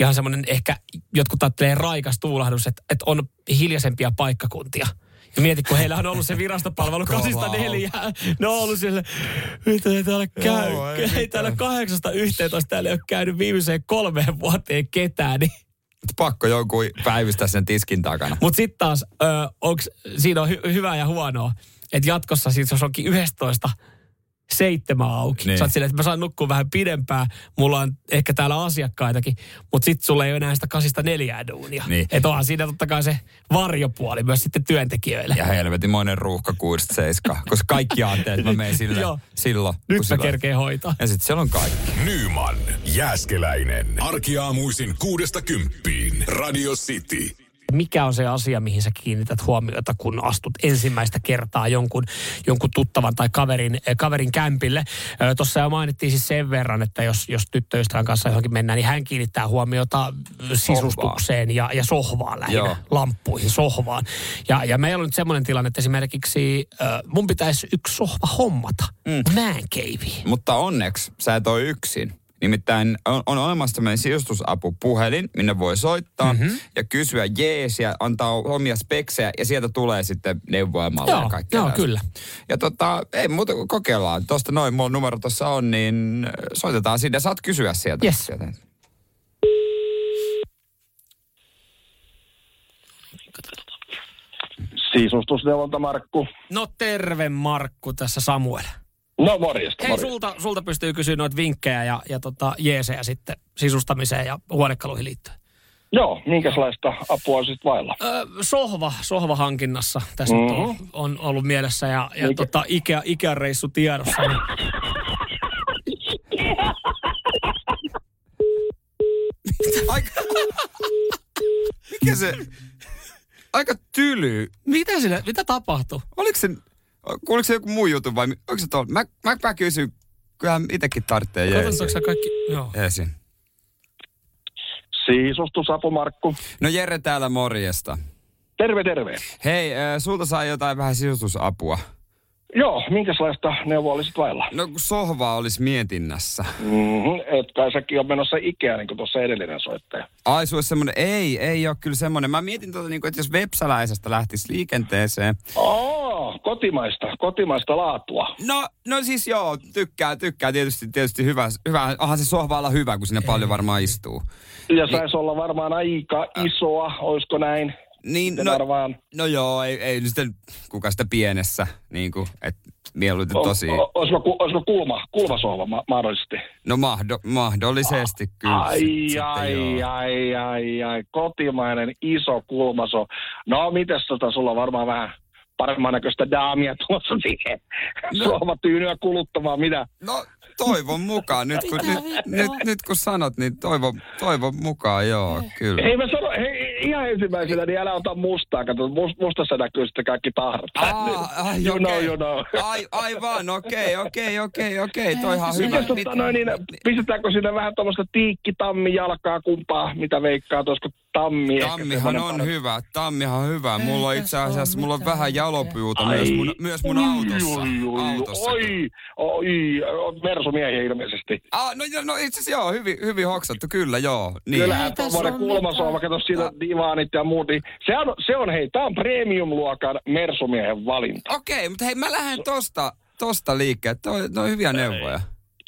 Speaker 3: ihan semmoinen ehkä, jotkut ajattelee raikas tuulahdus, että, että on hiljaisempia paikkakuntia. Ja mieti, kun heillä on ollut se virastopalvelu
Speaker 2: Kova
Speaker 3: kasista
Speaker 2: homma.
Speaker 3: neljää. Ne on ollut siellä, mitä ei täällä käy.
Speaker 2: Joo, ei
Speaker 3: ei, täällä kahdeksasta yhteentoista täällä ei ole käynyt viimeiseen kolmeen vuoteen ketään. Niin.
Speaker 2: Pakko jonkun päivystää sen tiskin takana.
Speaker 3: Mutta sitten taas, ö, onks, siinä on hy- hyvää ja huonoa. Että jatkossa siis jos onkin 11 seitsemän auki.
Speaker 2: Niin.
Speaker 3: Niin. Sä oot silleen, että mä saan nukkua vähän pidempään. Mulla on ehkä täällä asiakkaitakin. Mutta sitten sulla ei ole enää sitä kasista neljää duunia.
Speaker 2: Niin.
Speaker 3: Että onhan siinä totta kai se varjopuoli myös sitten työntekijöille.
Speaker 2: Ja helvetimoinen ruuhka 6-7, koska kaikki ajattelee, että mä menen sille,
Speaker 3: Joo.
Speaker 2: silloin.
Speaker 3: Nyt
Speaker 2: kun
Speaker 3: mä
Speaker 2: silloin-
Speaker 3: kerkeen hoitaa.
Speaker 2: Ja sitten siellä on kaikki.
Speaker 1: Nyman, Jääskeläinen. Arkiaamuisin kuudesta kymppiin. Radio City.
Speaker 3: Mikä on se asia, mihin sä kiinnität huomiota, kun astut ensimmäistä kertaa jonkun, jonkun tuttavan tai kaverin, eh, kaverin kämpille. Tuossa jo mainittiin siis sen verran, että jos, jos tyttöystävän kanssa johonkin mennään, niin hän kiinnittää huomiota sisustukseen ja, ja sohvaan lähinnä,
Speaker 2: Joo.
Speaker 3: lamppuihin, sohvaan. Ja, ja meillä on nyt semmoinen tilanne, että esimerkiksi mun pitäisi yksi sohva hommata. Mm. Man cave.
Speaker 2: Mutta onneksi sä et ole yksin. Nimittäin on, on olemassa tämmöinen sijoitusapupuhelin, minne voi soittaa mm-hmm. ja kysyä jees ja antaa omia speksejä ja sieltä tulee sitten neuvoja malleja ja
Speaker 3: Joo,
Speaker 2: kaikkea.
Speaker 3: joo, kyllä.
Speaker 2: Ja tota, ei muuta kuin kokeillaan. Tuosta noin, mulla numero tuossa on, niin äh, soitetaan sinne. Saat kysyä sieltä.
Speaker 3: Yes.
Speaker 2: sieltä.
Speaker 5: Sisustusneuvonta Markku.
Speaker 3: No terve Markku, tässä Samuel.
Speaker 5: No morjesta,
Speaker 3: Hei,
Speaker 5: morjesta.
Speaker 3: sulta, sulta pystyy kysyä noita vinkkejä ja, ja tota, jeesejä sitten sisustamiseen ja huonekaluihin liittyen.
Speaker 5: Joo, minkälaista apua on sitten vailla?
Speaker 3: Öö, sohva, sohva hankinnassa tässä mm. on, on ollut mielessä ja, ja
Speaker 5: Mikä?
Speaker 3: tota, Ikea, Ikea-reissu tiedossa. Niin.
Speaker 2: Aika... Mikä se... Aika tyly.
Speaker 3: Mitä, sinne, mitä tapahtui?
Speaker 2: Oliko se... Kuuliko se joku muu juttu vai onko se tuolla? Mä, mä, mä kysyn kyllähän itekin tarvitsee jeesi.
Speaker 3: Katsotaanko sä kaikki? Joo.
Speaker 2: jeesi.
Speaker 5: Siisustusapu Markku.
Speaker 2: No Jere täällä morjesta.
Speaker 5: Terve, terve.
Speaker 2: Hei, äh, sulta saa jotain vähän sisustusapua.
Speaker 5: Joo, minkälaista neuvoa olisit vailla?
Speaker 2: No kun sohva olisi mietinnässä.
Speaker 5: Mm-hmm. Et kai säkin on menossa ikää, niin kuin tuossa edellinen soittaja.
Speaker 2: Ai sulla semmonen, ei, ei ole kyllä semmonen. Mä mietin tuota, niin kuin, että jos Vepsäläisestä lähtisi liikenteeseen.
Speaker 5: Oo, kotimaista, kotimaista laatua.
Speaker 2: No, no siis joo, tykkää, tykkää tietysti, tietysti hyvä, hyvä. Onhan se sohva olla hyvä, kun sinne paljon varmaan istuu.
Speaker 5: Ja saisi olla varmaan aika isoa, oisko näin?
Speaker 2: Niin, no,
Speaker 5: varmaan.
Speaker 2: no joo, ei, ei nyt sitten kuka sitä pienessä, niin kuin, että mieluiten tosi,
Speaker 5: Olisiko, ku- olisiko kulma, kulmasohva ma- mahdollisesti?
Speaker 2: no mahdo, mahdollisesti kyllä.
Speaker 5: Ai,
Speaker 2: sit- sitten
Speaker 5: ai, ai, ai, ai, kotimainen iso kulmaso. No, mites tota, sulla on varmaan vähän paremman näköistä daamia tuossa siihen
Speaker 2: No.
Speaker 5: sohvatyynyä kuluttamaan, mitä?
Speaker 2: No toivon mukaan, nyt kun, nyt, nyt, nyt kun sanot, niin toivon, toivon mukaan, joo, kyllä.
Speaker 5: Hei mä sano, hei, ihan ensimmäisenä, niin älä ota mustaa, kato, must, mustassa näkyy sitten kaikki tahrat.
Speaker 2: Aa, ai,
Speaker 5: you know,
Speaker 2: okei.
Speaker 5: you know.
Speaker 2: Ai, aivan, okei, okei, okei, okei, toihan hyvä.
Speaker 5: Mitäs tota noin, niin pistetäänkö sinne vähän tuommoista tiikki-tammi jalkaa kumpaa, mitä veikkaa, olisiko tammi
Speaker 2: Tammihan on
Speaker 5: parempi?
Speaker 2: hyvä, tammihan on hyvä. Mulla on itse asiassa, mulla on vähän jalopuuta myös mun, myös mun autossa.
Speaker 5: Oi, oi,
Speaker 2: autossa.
Speaker 5: oi, oi, oi, Mersumiehiä ilmeisesti.
Speaker 2: Ah, no, no itse asiassa joo, hyvin, hyvin hoksattu, kyllä joo. Niin.
Speaker 5: Kyllähän tuommoinen kulmasohva, kato siinä divaanit ja muut, niin se on, se on hei, tää on premium-luokan Mersumiehen valinta.
Speaker 2: Okei, mutta hei, mä lähden tosta, tosta liikkeelle. Toi, no hyviä neuvoja.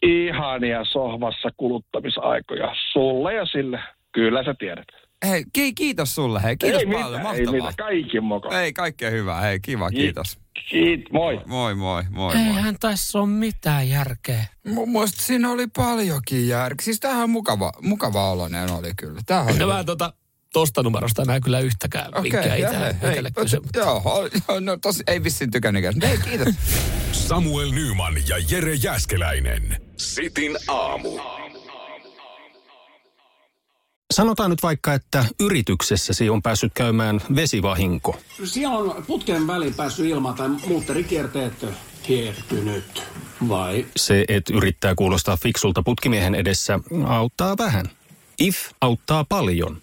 Speaker 5: Ihania sohvassa kuluttamisaikoja sulle ja sille. Kyllä sä tiedät.
Speaker 2: Hei, ki- kiitos sulle, hei, kiitos
Speaker 5: ei
Speaker 2: paljon,
Speaker 5: mitään, ei
Speaker 2: mahtavaa.
Speaker 5: mitään, kaikin mukaan.
Speaker 2: Hei, kaikkea hyvää, hei, kiva, kiitos.
Speaker 5: Kiit, moi.
Speaker 2: Moi, moi, moi, moi.
Speaker 3: Eihän tässä ole mitään järkeä.
Speaker 2: Mun mielestä siinä oli paljonkin järkeä. Siis tämähän on mukava, mukava oloinen oli kyllä. Tämähän
Speaker 3: No
Speaker 2: oli...
Speaker 3: mä tota, tosta numerosta näe kyllä yhtäkään
Speaker 2: Okei,
Speaker 3: vinkkiä
Speaker 2: okay,
Speaker 3: itselle,
Speaker 2: joo, joo, no tosi, ei vissiin tykännytkään. Hei, kiitos.
Speaker 1: Samuel Nyman ja Jere Jäskeläinen. Sitin aamu.
Speaker 6: Sanotaan nyt vaikka, että yrityksessäsi on päässyt käymään vesivahinko.
Speaker 7: Siellä on putken väliin päässyt ilma tai muutterikierteet hiertynyt. Vai?
Speaker 6: Se, että yrittää kuulostaa fiksulta putkimiehen edessä, auttaa vähän. IF auttaa paljon.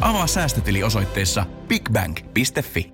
Speaker 8: Avaa säästötili osoitteessa bigbank.fi.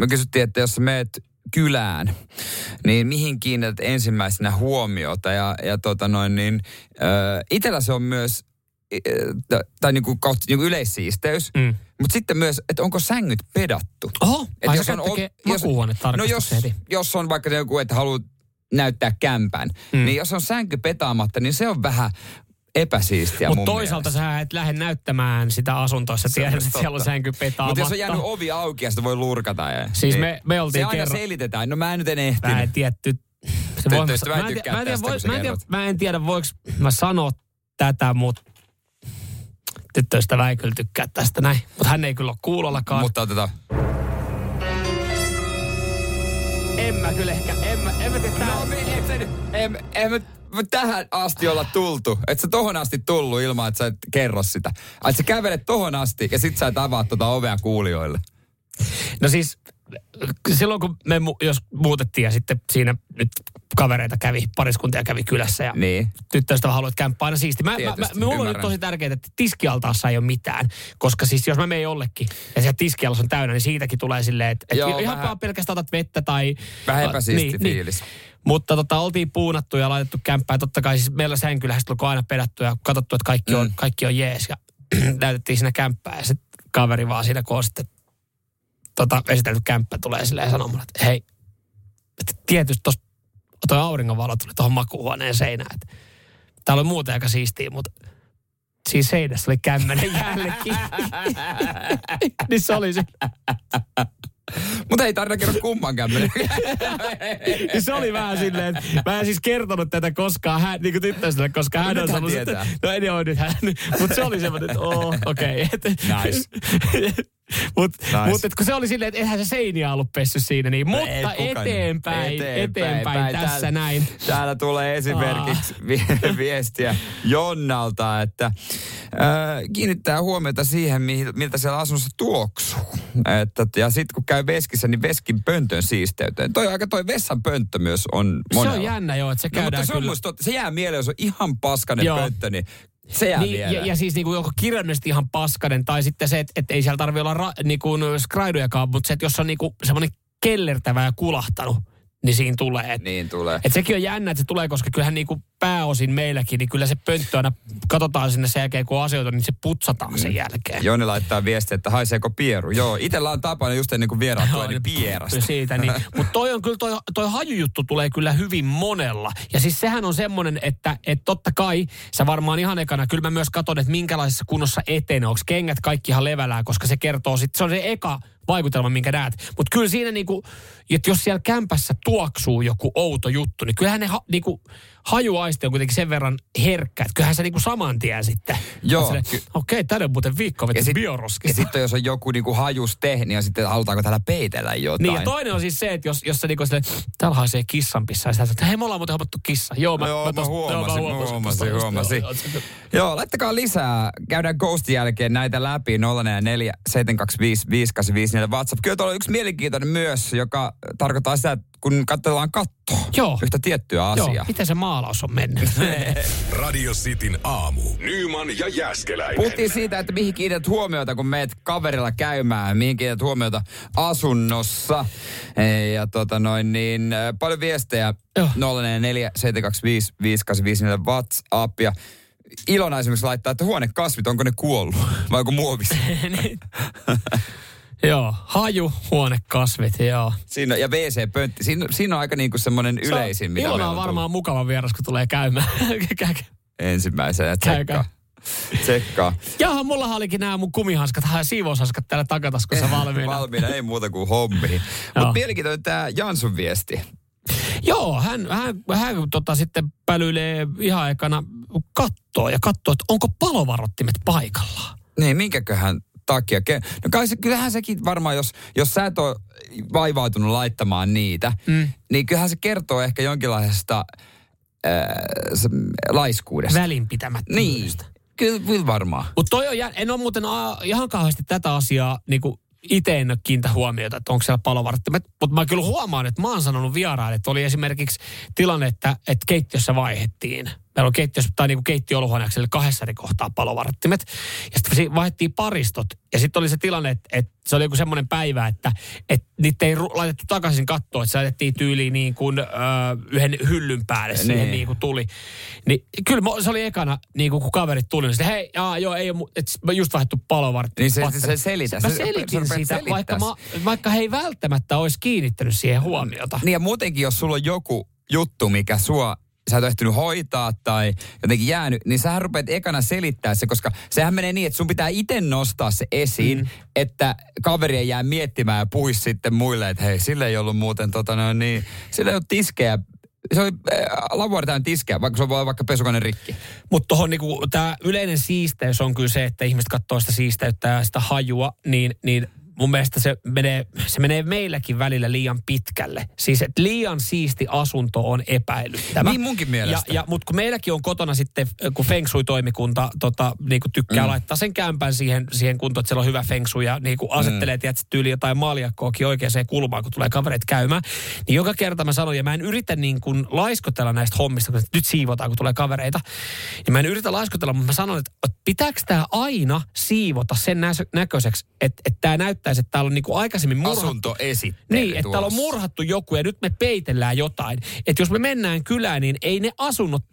Speaker 2: Me kysyttiin, että jos meet kylään, niin mihin kiinnität ensimmäisenä huomiota? Ja, ja tota noin, niin, äh, itellä se on myös, tai niinku, kautta, niinku yleissiisteys,
Speaker 3: Mm.
Speaker 2: mutta sitten myös, että onko sängyt pedattu.
Speaker 3: Oho,
Speaker 2: Et
Speaker 3: ai
Speaker 2: jos on jos- No jos,
Speaker 3: heti.
Speaker 2: jos on vaikka joku, että haluat näyttää kämpän,
Speaker 3: mm.
Speaker 2: niin jos on sänky petaamatta, niin se on vähän epäsiistiä
Speaker 3: Mutta toisaalta
Speaker 2: mielestä.
Speaker 3: sä et lähde näyttämään sitä asuntoa, sä tiedät, että siellä on sänky
Speaker 2: Mutta jos on jäänyt ovi auki ja sitä voi lurkata. Ja,
Speaker 3: Siis me- me oltiin
Speaker 2: Se aina
Speaker 3: kerran-
Speaker 2: selitetään. No mä en nyt en ehtinyt.
Speaker 3: Mä en tiedä, ty... se
Speaker 2: Tyttöystävä
Speaker 3: mä,
Speaker 2: ei
Speaker 3: en tiedä, mä, en tiedä,
Speaker 2: tästä,
Speaker 3: voi, mä, en tiedä, mä en tiedä, voiko mä sanoa tätä, mutta tyttöystävä ei kyllä tykkää tästä näin. Mutta hän ei kyllä ole kuulollakaan. Mut,
Speaker 2: Mutta otetaan.
Speaker 3: en mä kyllä ehkä, en mä, en mä tiedä,
Speaker 2: No, nyt- en, en mä mä tähän asti olla tultu. Et sä tohon asti tullut ilman, että sä et kerro sitä. Että sä kävelet tohon asti ja sit sä et avaa tota ovea kuulijoille.
Speaker 3: No siis silloin kun me mu- jos muutettiin ja sitten siinä nyt kavereita kävi, pariskuntia kävi kylässä ja
Speaker 2: Niin.
Speaker 3: tyttöystävä haluaa, että kämppä aina siisti. Mä, mä, mä,
Speaker 2: Tietysti,
Speaker 3: mulla on nyt tosi tärkeää, että tiskialtaassa ei ole mitään. Koska siis jos mä menen jollekin ja se tiskialus on täynnä, niin siitäkin tulee silleen, että, että
Speaker 2: Joo,
Speaker 3: ihan
Speaker 2: vähän-
Speaker 3: pelkästään otat vettä tai...
Speaker 2: Vähän
Speaker 3: äh,
Speaker 2: epäsiisti fiilis.
Speaker 3: Mutta tota, oltiin puunattu ja laitettu kämppää. Totta kai siis meillä sänkylähän on aina pedattu ja katsottu, että kaikki on, mm. kaikki on jees. Ja näytettiin siinä kämppää ja sitten kaveri vaan siinä, kun on sitten tota, esitelty kämppä tulee silleen sanomaan, että hei, että tietysti tuossa toi auringonvalo tuli tuohon makuuhuoneen seinään. Että täällä on muuten aika siistiä, mutta siinä seinässä oli kämmenen jälki. niin se oli se.
Speaker 2: Mutta ei tarvitse kertoa kumman kämmenen.
Speaker 3: se oli vähän silleen, että mä en siis kertonut tätä koskaan hän, niin kuin tyttöystävälle, koska hän on sanonut, että no en ole nyt hän. Mutta se oli semmoinen, että oh, okei. Okay.
Speaker 2: Nice.
Speaker 3: Mutta nice. mut, kun se oli silleen, että eihän se seiniä ollut pessy siinä, niin, no mutta eteenpäin, eteenpäin, eteenpäin tässä
Speaker 2: täällä,
Speaker 3: näin.
Speaker 2: Täällä tulee esimerkiksi ah. viestiä Jonnalta, että äh, kiinnittää huomiota siihen, miltä siellä asunnossa tuoksuu. Että, ja sitten kun käy veskissä, niin veskin pöntön siisteyteen. Toi aika toi vessan pönttö myös on monella.
Speaker 3: Se on jännä joo, että se käydään no, mutta
Speaker 2: se, on musta, se jää mieleen, jos on ihan paskanen joo. pönttö, niin se jää
Speaker 3: niin, ja, ja, siis niinku joko kirjallisesti ihan paskanen, tai sitten se, että et ei siellä tarvitse olla ra, niinku skraidujakaan, mutta se, että jos on niinku semmoinen kellertävä ja kulahtanut, niin siinä tulee. Et,
Speaker 2: niin tulee.
Speaker 3: Et sekin on jännä, että se tulee, koska kyllähän niinku pääosin meilläkin, niin kyllä se pönttö aina katsotaan sinne sen jälkeen, kun asioita, niin se putsataan sen mm. jälkeen.
Speaker 2: Joni laittaa viestiä, että haiseeko pieru. Joo, itellä on tapana just ennen kuin vieraat tulee, niin pierasta.
Speaker 3: Siitä, niin. Mutta toi on kyllä, toi, toi hajujuttu tulee kyllä hyvin monella. Ja siis sehän on semmoinen, että et totta kai, sä varmaan ihan ekana, kyllä mä myös katson, että minkälaisessa kunnossa etenee. Onko kengät kaikki ihan levällään, koska se kertoo sitten, se on se eka vaikutelma, minkä näet. Mutta kyllä siinä niinku, että jos siellä kämpässä tuoksuu joku outo juttu, niin kyllähän ne ha, niinku, hajuaisti on kuitenkin sen verran herkkä, että kyllähän se niinku saman tien sitten.
Speaker 2: Joo.
Speaker 3: Okei, okay, tänne on muuten viikko
Speaker 2: ja
Speaker 3: sit, bioroskista.
Speaker 2: Ja sitten jos on joku niinku hajuste, niin sitten halutaanko täällä peitellä jotain.
Speaker 3: Niin ja toinen on siis se, että jos, jos se niinku sille, täällä haisee kissanpissa, ja sitten hei me ollaan muuten hopattu kissa. Joo, mä,
Speaker 2: joo,
Speaker 3: mä,
Speaker 2: tos, huomasin, joo, mä huomasin, huomasin, huomasin. Joo, joo, laittakaa lisää. Käydään Ghostin jälkeen näitä läpi 044 725 5854 WhatsApp. Kyllä tuolla on yksi mielenkiintoinen myös, joka tarkoittaa sitä, että kun katsellaan kattoa Joo. yhtä tiettyä asiaa. Joo.
Speaker 3: Miten se maalaus on mennyt?
Speaker 1: Radio Cityn aamu. Nyman ja Jäskeläinen.
Speaker 2: Puhuttiin siitä, että mihin kiinnität huomiota, kun meet kaverilla käymään. Mihin kiinnität huomiota asunnossa. Ja tota noin, niin paljon viestejä. 044 725 5854 WhatsApp. Ja Ilona esimerkiksi laittaa, että huonekasvit, onko ne kuollut? Vai onko muovissa?
Speaker 3: Joo, haju, huonekasvit, joo.
Speaker 2: Siinä, ja WC-pöntti, siinä, siinä on aika niinku semmoinen se yleisin.
Speaker 3: Mitä on varmaan tullut. mukava vieras, kun tulee käymään.
Speaker 2: Ensimmäisenä tsekkaa. Tsekkaa.
Speaker 3: Jaha, mulla olikin nämä mun kumihanskat, siivoushanskat täällä takataskussa valmiina.
Speaker 2: valmiina, ei muuta kuin hommi. Mutta mielenkiintoinen tämä Jansun viesti.
Speaker 3: Joo, hän, hän, hän tota, sitten pälyilee ihan aikana kattoa ja katsoo, että onko palovarottimet paikallaan.
Speaker 2: Niin, minkäköhän takia. No kai se, kyllähän sekin varmaan, jos, jos sä et ole vaivautunut laittamaan niitä, mm. niin kyllähän se kertoo ehkä jonkinlaisesta äh, laiskuudesta.
Speaker 3: Välinpitämättömyydestä.
Speaker 2: Niin. Kyllä, kyllä varmaan.
Speaker 3: Mutta toi on, en ole muuten a, ihan kauheasti tätä asiaa niinku itse en ole kiintä huomiota, että onko siellä palovarttimet. Mutta mä kyllä huomaan, että mä oon sanonut vieraille, että oli esimerkiksi tilanne, että, että keittiössä vaihettiin meillä on keittiössä, tai niin kuin kahdessa eri kohtaa palovarattimet. Ja sitten vaihdettiin paristot. Ja sitten oli se tilanne, että, että se oli joku semmoinen päivä, että, että niitä ei laitettu takaisin kattoon, että se laitettiin tyyliin niin kuin, ö, yhden hyllyn päälle siihen niin. niin kuin tuli. Niin kyllä se oli ekana, niin kuin kun kaverit tuli, niin sitten hei, jaa, joo, ei ole, että just vaihdettu palovartti.
Speaker 2: Niin se, se, se selitä.
Speaker 3: Mä selitin se, sitä, vaikka, mä, vaikka he ei välttämättä olisi kiinnittänyt siihen huomiota.
Speaker 2: Niin ja muutenkin, jos sulla on joku juttu, mikä sua sä et ehtinyt hoitaa tai jotenkin jäänyt, niin sä rupeat ekana selittää se, koska sehän menee niin, että sun pitää itse nostaa se esiin, mm. että kaveri ei jää miettimään ja puhuisi sitten muille, että hei, sillä ei ollut muuten tota no, niin, sillä ei ollut tiskejä se oli äh, lavuari täynnä tiskejä, vaikka se on vaikka pesukone rikki.
Speaker 3: Mutta tuohon niinku, tämä yleinen siisteys on kyllä se, että ihmiset katsoo sitä siisteyttä ja sitä hajua, niin, niin mun mielestä se menee, se menee meilläkin välillä liian pitkälle. Siis, että liian siisti asunto on epäilyttävä.
Speaker 2: Niin munkin mielestä.
Speaker 3: Ja, ja, mutta kun meilläkin on kotona sitten, kun Feng Shui-toimikunta tota, niin kuin tykkää mm. laittaa sen kämpän siihen, siihen kuntoon, että siellä on hyvä Feng Shui ja niin kuin asettelee, mm. tiedätkö, tyyli jotain maljakkoakin oikeaan kulmaan, kun tulee kavereet käymään. Niin joka kerta mä sanon, ja mä en yritä niin kuin laiskotella näistä hommista, kun nyt siivotaan, kun tulee kavereita. Ja mä en yritä laiskotella, mutta mä sanon, että pitääkö tämä aina siivota sen näköiseksi, että, että tämä näyttää näyttäisi, että täällä on niinku aikaisemmin murhattu.
Speaker 2: Asuntoesittely
Speaker 3: Niin, että täällä on murhattu joku ja nyt me peitellään jotain. Että jos me mennään kylään, niin ei ne asunnot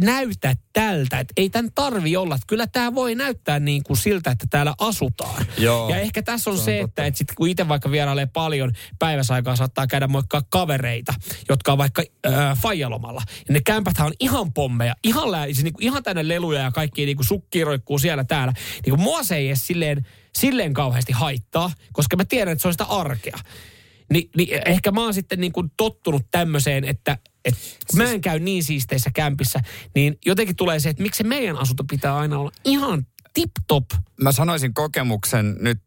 Speaker 3: näytä tältä. Että ei tämän tarvi olla. Että kyllä tämä voi näyttää niin kuin siltä, että täällä asutaan.
Speaker 2: Joo.
Speaker 3: Ja ehkä tässä on
Speaker 2: Se on
Speaker 3: se, että, että sit kun itse vaikka vierailee paljon päiväsaikaa, saattaa käydä moikkaa kavereita, jotka on vaikka äh, faijalomalla. Ja ne kämpäthän on ihan pommeja, ihan, lää, siis niinku, ihan tänne leluja ja kaikki niinku sukki roikkuu siellä täällä. Niinku mua se ei edes silleen, silleen kauheasti haittaa, koska mä tiedän, että se on sitä arkea. Ni, niin ehkä mä oon sitten niin kuin tottunut tämmöiseen, että et kun mä en käy niin siisteissä kämpissä, niin jotenkin tulee se, että miksi meidän asunto pitää aina olla ihan tip-top.
Speaker 2: Mä sanoisin kokemuksen nyt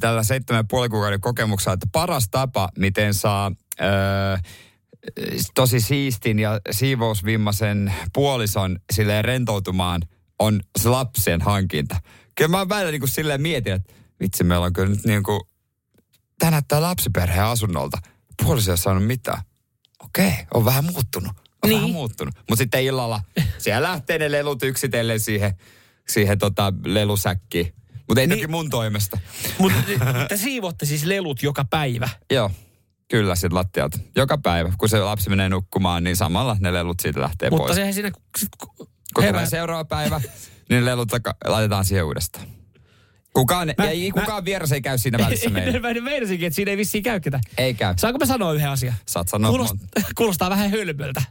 Speaker 2: tällä, seitsemän puoli kuukauden kokemuksella, että paras tapa, miten saa öö, tosi siistin ja siivousvimmaisen puolison silleen rentoutumaan, on se lapsien hankinta. Kyllä mä välillä niin kuin silleen mietin, että vitsi, meillä on kyllä nyt niin kuin, tää näyttää lapsiperheen asunnolta. Puoliso ei ole saanut mitään. Okei, on vähän muuttunut. On niin. vähän muuttunut. Mutta sitten illalla siellä lähtee ne lelut yksitellen siihen, siihen tota lelusäkkiin. Mutta ei niin. toki mun toimesta.
Speaker 3: Mutta te siivotte siis lelut joka päivä.
Speaker 2: Joo, kyllä sit lattialta. Joka päivä, kun se lapsi menee nukkumaan, niin samalla ne lelut siitä lähtee
Speaker 3: Mutta
Speaker 2: pois.
Speaker 3: sehän siinä, kun- herää-
Speaker 2: seuraava päivä, niin lelut laitetaan siihen uudestaan. Kukaan, mä, ei, kukaan vieras ei käy siinä välissä meidän.
Speaker 3: Mä meinasinkin, että siinä ei vissiin käy ketään.
Speaker 2: Ei käy.
Speaker 3: Saanko mä sanoa yhden asian?
Speaker 2: Saat sanoa
Speaker 3: Kuulost, kuulostaa vähän hölmöltä.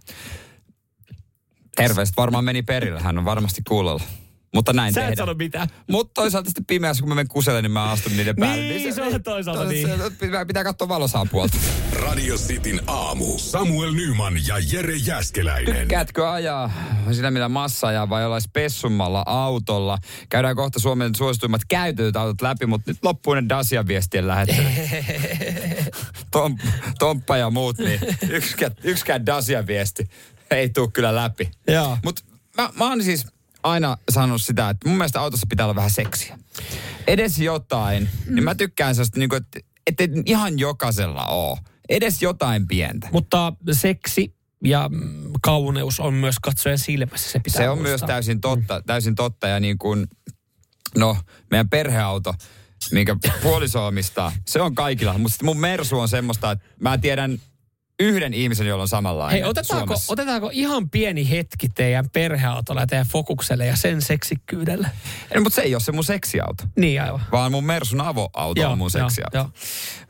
Speaker 2: Terveiset varmaan meni perille, hän on varmasti kuulolla. Mutta näin
Speaker 3: Sä et
Speaker 2: tehdään.
Speaker 3: sano mitään.
Speaker 2: Mutta toisaalta sitten pimeässä, kun mä menen kuselle, niin mä astun niiden päälle.
Speaker 3: Niin, se on toisaalta niin.
Speaker 2: se- Pitää, pitää katsoa valosaa puolta.
Speaker 1: Radio Cityn aamu. Samuel Nyman ja Jere Jäskeläinen.
Speaker 2: Tykkäätkö ajaa sinä millä massa ajaa vai jollain spessummalla autolla? Käydään kohta Suomen suosituimmat käytetyt autot läpi, mutta nyt loppuu ne Dacia viestien lähettely. Tom, Tomppa ja muut, niin yksikään, yksikään Dacia viesti ei tule kyllä läpi.
Speaker 3: Joo.
Speaker 2: Mutta mä, mä oon siis aina sanonut sitä, että mun mielestä autossa pitää olla vähän seksiä. Edes jotain. Mm. Niin mä tykkään sellaista, niin että et ihan jokaisella oo. Edes jotain pientä.
Speaker 3: Mutta seksi ja mm, kauneus on myös katsojan silmässä. Se, pitää
Speaker 2: Se on
Speaker 3: muistaa.
Speaker 2: myös täysin totta, täysin totta ja niin kuin, no meidän perheauto, minkä puoliso omistaa, se on kaikilla. Mutta mun Mersu on semmoista, että mä tiedän yhden ihmisen, jolla on samanlainen
Speaker 3: Hei, otetaanko,
Speaker 2: Suomessa.
Speaker 3: otetaanko ihan pieni hetki teidän perheautolla ja teidän fokukselle ja sen seksikkyydellä?
Speaker 2: Ei, mutta se ei ole se mun seksiauto.
Speaker 3: Niin aivan.
Speaker 2: Vaan mun Mersun avoauto
Speaker 3: Joo,
Speaker 2: on mun seksiauto.
Speaker 3: joo.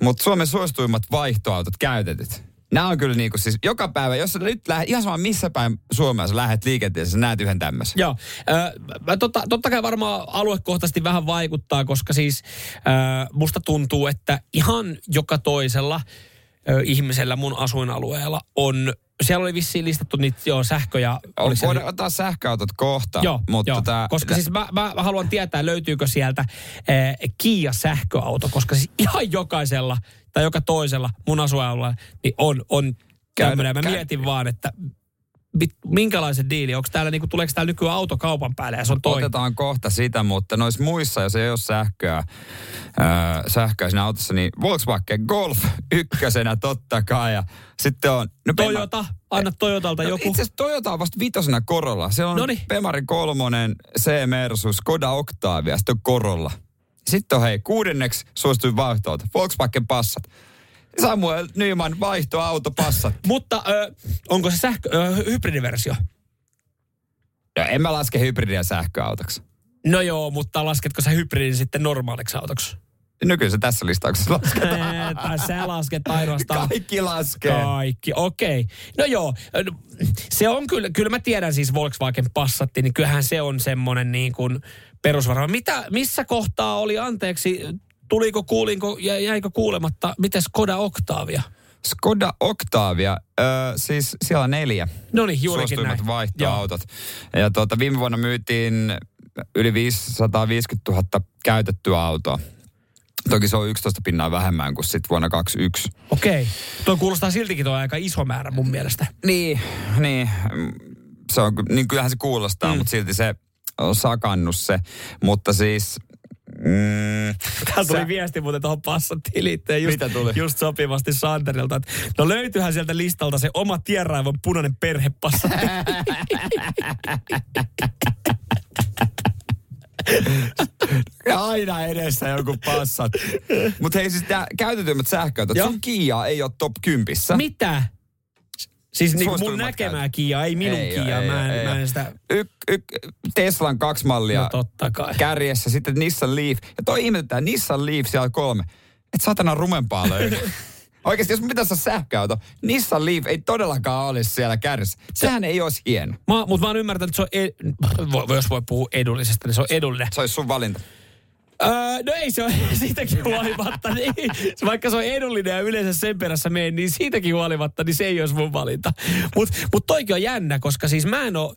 Speaker 2: Mutta Suomen suosituimmat vaihtoautot käytetyt. Nämä on kyllä niinku siis joka päivä, jos sä nyt lähdet, ihan sama missä päin Suomea sä lähdet liikenteeseen, sä näet yhden tämmöisen.
Speaker 3: Joo, äh, totta, totta kai varmaan aluekohtaisesti vähän vaikuttaa, koska siis äh, musta tuntuu, että ihan joka toisella ihmisellä mun asuinalueella on, siellä oli vissiin listattu niitä joo, sähkö ja...
Speaker 2: On,
Speaker 3: oliko se-
Speaker 2: voidaan ottaa sähköautot kohta,
Speaker 3: Joo,
Speaker 2: mutta
Speaker 3: joo.
Speaker 2: tää,
Speaker 3: koska siis mä, mä haluan tietää, löytyykö sieltä äh, Kia sähköauto, koska siis ihan jokaisella tai joka toisella mun asuinalueella niin on, on tämmöinen. Mä
Speaker 2: käy-
Speaker 3: mietin vaan, että minkälaisen diili, onko täällä, niinku, tuleeko täällä nykyään auto kaupan päälle ja se on toi.
Speaker 2: Otetaan kohta sitä, mutta noissa muissa, jos ei ole sähköä, ää, sähköä siinä autossa, niin Volkswagen Golf ykkösenä totta kai. Ja sitten on... No, Pema-
Speaker 3: Toyota, anna Toyotalta
Speaker 2: No,
Speaker 3: joku.
Speaker 2: Itse asiassa Toyota on vasta vitosena Korolla. Siellä on
Speaker 3: Noniin.
Speaker 2: Pemari kolmonen, C-Mersu, Skoda Octavia, sitten on Korolla. Sitten on hei, kuudenneksi suosituin vaihtoehto, Volkswagen Passat. Samuel Nyman vaihtoauto Passat.
Speaker 3: Mutta ö, onko se sähkö, ö, hybridiversio?
Speaker 2: Ja en mä laske hybridiä sähköautoksi.
Speaker 3: No joo, mutta lasketko sä hybridin sitten normaaliksi autoksi?
Speaker 2: No kyllä se tässä listauksessa lasketaan.
Speaker 3: Tai sä lasket ainoastaan.
Speaker 2: Kaikki laskee.
Speaker 3: Kaikki, okei. Okay. No joo, no, se on kyllä, kyllä mä tiedän siis Volkswagen Passatti, niin kyllähän se on semmoinen niin kuin perusvarma. Mitä, missä kohtaa oli, anteeksi, tuliko, kuulinko, jä- jäikö kuulematta, miten Skoda Octavia?
Speaker 2: Skoda Octavia, ö, siis siellä on neljä.
Speaker 3: No niin, juurikin näin.
Speaker 2: vaihtoautot. Ja tuota, viime vuonna myytiin yli 550 000 käytettyä autoa. Toki se on 11 pinnaa vähemmän kuin sitten vuonna 2021.
Speaker 3: Okei. Tuo kuulostaa siltikin tuo aika iso määrä mun mielestä.
Speaker 2: Niin, niin. Se on, niin kyllähän se kuulostaa, mm. mutta silti se on sakannut se. Mutta siis... Mm,
Speaker 3: Täällä tuli
Speaker 2: sä-
Speaker 3: viesti muuten tuohon passattiin liittyen just,
Speaker 2: Mitä tuli?
Speaker 3: just sopivasti Santerilta. että No löytyyhän sieltä listalta se oma tienraivon punainen perhepassatti.
Speaker 2: Ja aina edessä joku passat. Mutta hei siis tää käytetymmät sähköautot, sun Kia ei ole top 10.
Speaker 3: Mitä? Siis niin mun näkemää Kia, ei minun
Speaker 2: Ei,
Speaker 3: Kia.
Speaker 2: ei,
Speaker 3: mä, en,
Speaker 2: ei,
Speaker 3: mä en sitä...
Speaker 2: Y, y, Teslan kaksi mallia
Speaker 3: No totta kai.
Speaker 2: kärjessä, sitten Nissan Leaf. Ja toi ihmetyttää, Nissan Leaf siellä kolme. Et satana rumempaa löydy. Oikeasti, jos pitäisi olla sähköauto, Nissan Leaf ei todellakaan olisi siellä kärjessä. Sehän ei olisi hieno.
Speaker 3: Mä, mutta mä oon ymmärtänyt, että se on, ed- jos voi puhua edullisesta, niin se on edullinen.
Speaker 2: Se olisi sun valinta.
Speaker 3: Öö, no ei se ole siitäkin huolimatta. Niin, vaikka se on edullinen ja yleensä sen perässä menen, niin siitäkin huolimatta, niin se ei olisi mun valinta. Mutta mut toikin on jännä, koska siis mä en ole,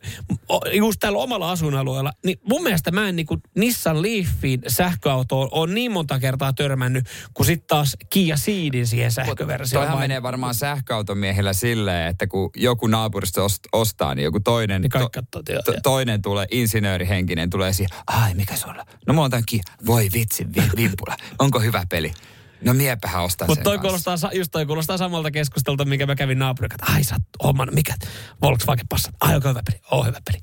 Speaker 3: just täällä omalla asuinalueella, niin mun mielestä mä en niinku Nissan Leafin sähköautoon on niin monta kertaa törmännyt, kuin sitten taas Kia Ceedin siihen sähköversioon.
Speaker 2: Toihan menee varmaan sähköautomiehillä silleen, että kun joku naapurista ost- ostaa, niin joku toinen,
Speaker 3: Niin kaikki katsoo,
Speaker 2: to, toinen tulee, insinöörihenkinen tulee siihen, ai mikä sulla? No mulla on tämän Kia. Voi vitsi, vi, vimpula. Onko hyvä peli? No miepähän ostaa
Speaker 3: Mutta
Speaker 2: sen
Speaker 3: toi
Speaker 2: kanssa.
Speaker 3: kuulostaa, just toi kuulostaa samalta keskustelta, mikä mä kävin naapurin kanssa. Ai sä oot homman, mikä? Volkswagen passa. Ai onko hyvä peli? Oo hyvä peli.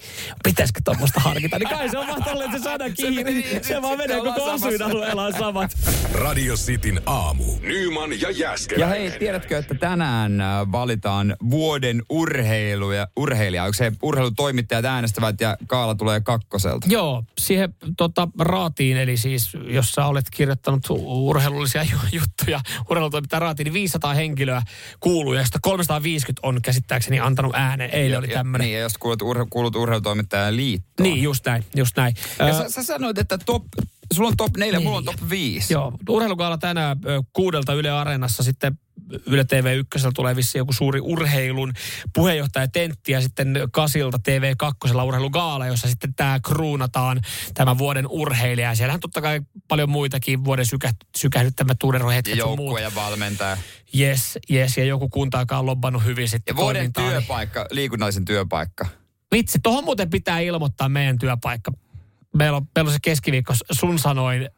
Speaker 3: Pitäisikö tuommoista harkita? Niin kai se on vaan tolleen, että se saadaan kiinni. Se, se vaan menee koko asuinalueella on samat.
Speaker 1: Radio Cityn aamu. Nyman ja
Speaker 2: Ja
Speaker 1: Jäskeläinen.
Speaker 2: hei, tiedätkö, että tänään äh, valitaan vuoden urheiluja, urheilija. Onko se urheilutoimittajat äänestävät ja Kaala tulee kakkoselta?
Speaker 3: Joo, siihen tota, raatiin, eli siis jos sä olet kirjoittanut urheilullisia juttuja, urheilutoimittaja raatiin, niin 500 henkilöä kuuluu, ja sitä 350 on käsittääkseni antanut äänen. Eilen oli
Speaker 2: Ja-
Speaker 3: tämmöinen.
Speaker 2: Niin, ja jos kuulut, urhe, kuulut urheilutoimittajan liittoon.
Speaker 3: Niin, just näin, just näin.
Speaker 2: Ja
Speaker 3: Ö,
Speaker 2: sä, sä sanoit, että top, sulla on top 4, mulla on
Speaker 3: Neljä.
Speaker 2: top 5.
Speaker 3: Joo, urheilukaala tänään kuudelta Yle Areenassa sitten Yle TV1 tulee vissiin joku suuri urheilun puheenjohtaja Tentti ja sitten kasilta TV2 urheilugaala, jossa sitten tämä kruunataan tämän vuoden urheilija. Ja siellähän totta kai paljon muitakin vuoden sykä, sykähdyttämät uudenruohetket ja muut.
Speaker 2: joukkue ja valmentaja.
Speaker 3: Yes, yes, ja joku kuntaakaan on lobbannut hyvin sitten
Speaker 2: Ja vuoden
Speaker 3: niin-
Speaker 2: työpaikka, liikunnallisen työpaikka.
Speaker 3: Vitsi, tohon muuten pitää ilmoittaa meidän työpaikka. Meillä on, meillä on se keskiviikko sun sanoin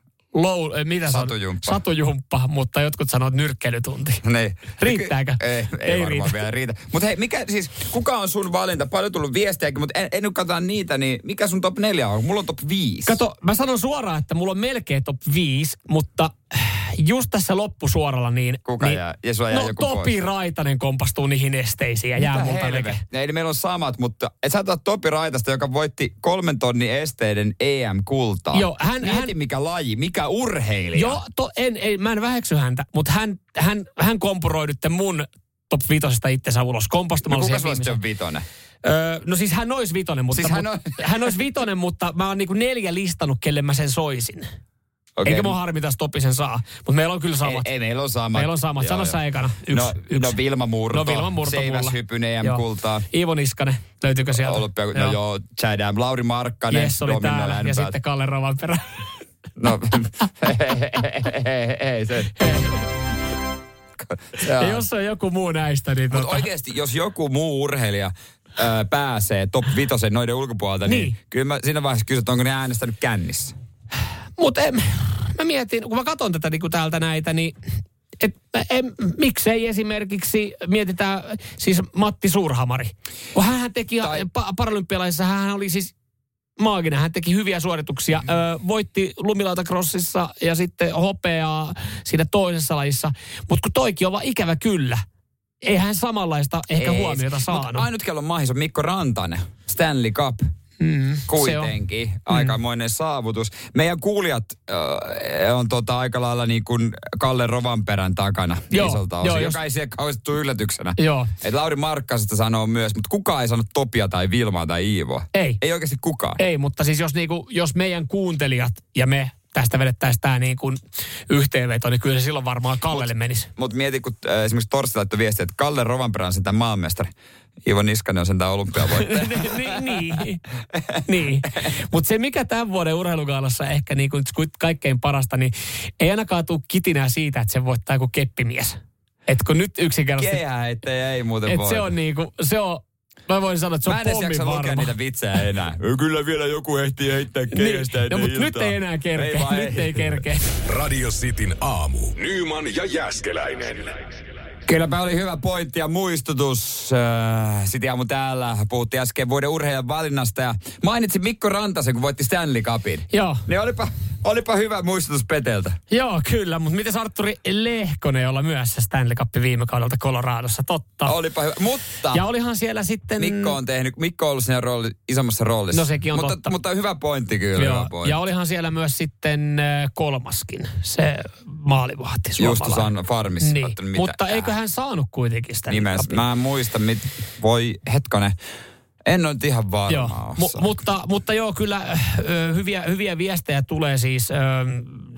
Speaker 3: low, eh, mitä?
Speaker 2: Satujumppa.
Speaker 3: Satujumppa, mutta jotkut sanoo nyrkkeilytunti.
Speaker 2: Niin.
Speaker 3: Riittääkö?
Speaker 2: Ei, ei,
Speaker 3: Ei
Speaker 2: varmaan
Speaker 3: riitä.
Speaker 2: vielä riitä. Mutta hei, mikä siis, kuka on sun valinta? Paljon tullut viestejäkin, mutta en, en nyt katsota niitä, niin mikä sun top 4 on? Mulla on top 5.
Speaker 3: Kato, mä sanon suoraan, että mulla on melkein top 5, mutta just tässä loppusuoralla niin...
Speaker 2: Kuka
Speaker 3: niin,
Speaker 2: jää? Ja sulla jää
Speaker 3: no,
Speaker 2: joku
Speaker 3: Topi
Speaker 2: pois.
Speaker 3: Raitanen kompastuu niihin esteisiin ja jää multa veke.
Speaker 2: Ei, meillä on samat, mutta et sä otat Topi Raitasta, joka voitti kolmen tonnin esteiden EM-kultaa.
Speaker 3: Joo, hän-
Speaker 2: Mieti
Speaker 3: hän-
Speaker 2: mikä laji, mikä urheilija.
Speaker 3: Joo, to, en, en, mä en väheksy häntä, mutta hän, hän, hän kompuroi nyt mun top vitosesta itsensä ulos
Speaker 2: No
Speaker 3: kompastumalla
Speaker 2: kuka sulla sitten
Speaker 3: viimeiseen.
Speaker 2: on vitonen?
Speaker 3: Öö, no siis hän olisi vitonen, mutta
Speaker 2: Siis hän on-
Speaker 3: hän olisi vitonen, mutta mä oon niinku neljä listannut, kelle mä sen soisin. Okay. Eikä mua harmita, jos Topi sen saa. Mutta meillä on kyllä
Speaker 2: Ei,
Speaker 3: samat.
Speaker 2: ei, meillä on samat.
Speaker 3: Meillä on samat.
Speaker 2: Joo,
Speaker 3: Sano
Speaker 2: joo.
Speaker 3: sä ekana. Yksi,
Speaker 2: no,
Speaker 3: yksi.
Speaker 2: no Vilma Murto.
Speaker 3: No Vilma Murto mulla.
Speaker 2: Seiväshypyn
Speaker 3: Joo.
Speaker 2: EM-kultaa.
Speaker 3: Iivo Niskanen, löytyykö sieltä?
Speaker 2: Olympia, no joo, Chadam, Lauri Markkanen.
Speaker 3: Yes, oli
Speaker 2: Domino
Speaker 3: täällä. Ja
Speaker 2: Länpää.
Speaker 3: sitten Kalle Rovanperä.
Speaker 2: No, ei se.
Speaker 3: ja jos on joku muu näistä, niin
Speaker 2: Mutta
Speaker 3: tota...
Speaker 2: oikeasti, jos joku muu urheilija ö, pääsee top vitosen noiden ulkopuolelta, niin,
Speaker 3: Niin.
Speaker 2: kyllä mä siinä vaiheessa kysyn, että onko ne äänestänyt kännissä.
Speaker 3: Mutta mä mietin, kun mä katson tätä niin täältä näitä, niin et, en, miksei esimerkiksi mietitään siis Matti Suurhamari. Kun hän teki
Speaker 2: Tai-
Speaker 3: pa- paralympialaisissa, hän oli siis maaginen. Hän teki hyviä suorituksia. Ö, voitti lumilautakrossissa ja sitten hopeaa siinä toisessa lajissa. Mutta kun toikin on vaan ikävä kyllä. Ei hän samanlaista ehkä
Speaker 2: Ei,
Speaker 3: huomiota saanut.
Speaker 2: Ainut, kello on mahis on Mikko Rantanen. Stanley Cup.
Speaker 3: Mm,
Speaker 2: Kuitenkin. Aikamoinen saavutus. Meidän kuulijat äh, on tota aika lailla niin kuin Kalle Rovanperän takana
Speaker 3: Joo,
Speaker 2: isolta osin,
Speaker 3: joo,
Speaker 2: joka
Speaker 3: jos-
Speaker 2: ei siellä kauheasti tule yllätyksenä.
Speaker 3: Joo.
Speaker 2: Et Lauri Markkasesta sanoo myös, mutta kukaan ei sano Topia tai Vilmaa tai Iivoa.
Speaker 3: Ei.
Speaker 2: Ei oikeasti kukaan.
Speaker 3: Ei, mutta siis jos, niinku, jos meidän kuuntelijat ja me tästä vedettäisiin tämä niinku yhteenveto, niin kyllä se silloin varmaan Kallelle menisi.
Speaker 2: Mutta mieti, kun äh, esimerkiksi Torsti laittoi viestiä, että Kalle Rovanperä on sentään maanmestari. Iivo Niskanen on sentään olympiavoittaja.
Speaker 3: niin, niin, niin. mutta se mikä tämän vuoden urheilukaalassa ehkä niinku nyt kaikkein parasta, niin ei ainakaan tule kitinää siitä, että se voittaa joku keppimies. Et kun nyt yksinkertaisesti,
Speaker 2: Keihää, ettei ei muuten
Speaker 3: että
Speaker 2: voi.
Speaker 3: se on niinku, se on, mä voin sanoa, että se on
Speaker 2: Mä en edes lukea niitä vitsejä enää. Kyllä vielä joku ehtii heittää
Speaker 3: Niin,
Speaker 2: keihästä
Speaker 3: no,
Speaker 2: ennen
Speaker 3: mutta nyt ei enää kerkeä,
Speaker 2: vaan,
Speaker 3: nyt ei kerkeä.
Speaker 1: Radio Cityn aamu. Nyman ja Jäskeläinen.
Speaker 2: Kylläpä oli hyvä pointti ja muistutus. Äh, Sitten aamu täällä puhuttiin äsken vuoden urheilijan valinnasta ja mainitsin Mikko Rantasen, kun voitti Stanley Cupin.
Speaker 3: Joo.
Speaker 2: Niin olipa, Olipa hyvä muistutus Peteltä.
Speaker 3: Joo, kyllä, mutta miten Arturi Lehkonen, jolla myös Stanley Cup viime kaudelta Coloradossa, totta.
Speaker 2: Olipa hyvä, mutta...
Speaker 3: Ja olihan siellä sitten...
Speaker 2: Mikko on tehnyt, Mikko on ollut siinä rooli, isommassa roolissa.
Speaker 3: No sekin on
Speaker 2: mutta,
Speaker 3: totta.
Speaker 2: Mutta hyvä pointti kyllä,
Speaker 3: Joo,
Speaker 2: hyvä pointti.
Speaker 3: ja olihan siellä myös sitten äh, kolmaskin, se maalivahti
Speaker 2: Justus
Speaker 3: suomalainen.
Speaker 2: on farmissa.
Speaker 3: Niin, mutta eikö hän saanut kuitenkin sitä
Speaker 2: Nimes. Mä en muista, mit, voi, hetkonen. En ole ihan varma.
Speaker 3: Joo, mu- mutta, mutta joo, kyllä ö, hyviä, hyviä viestejä tulee siis ö,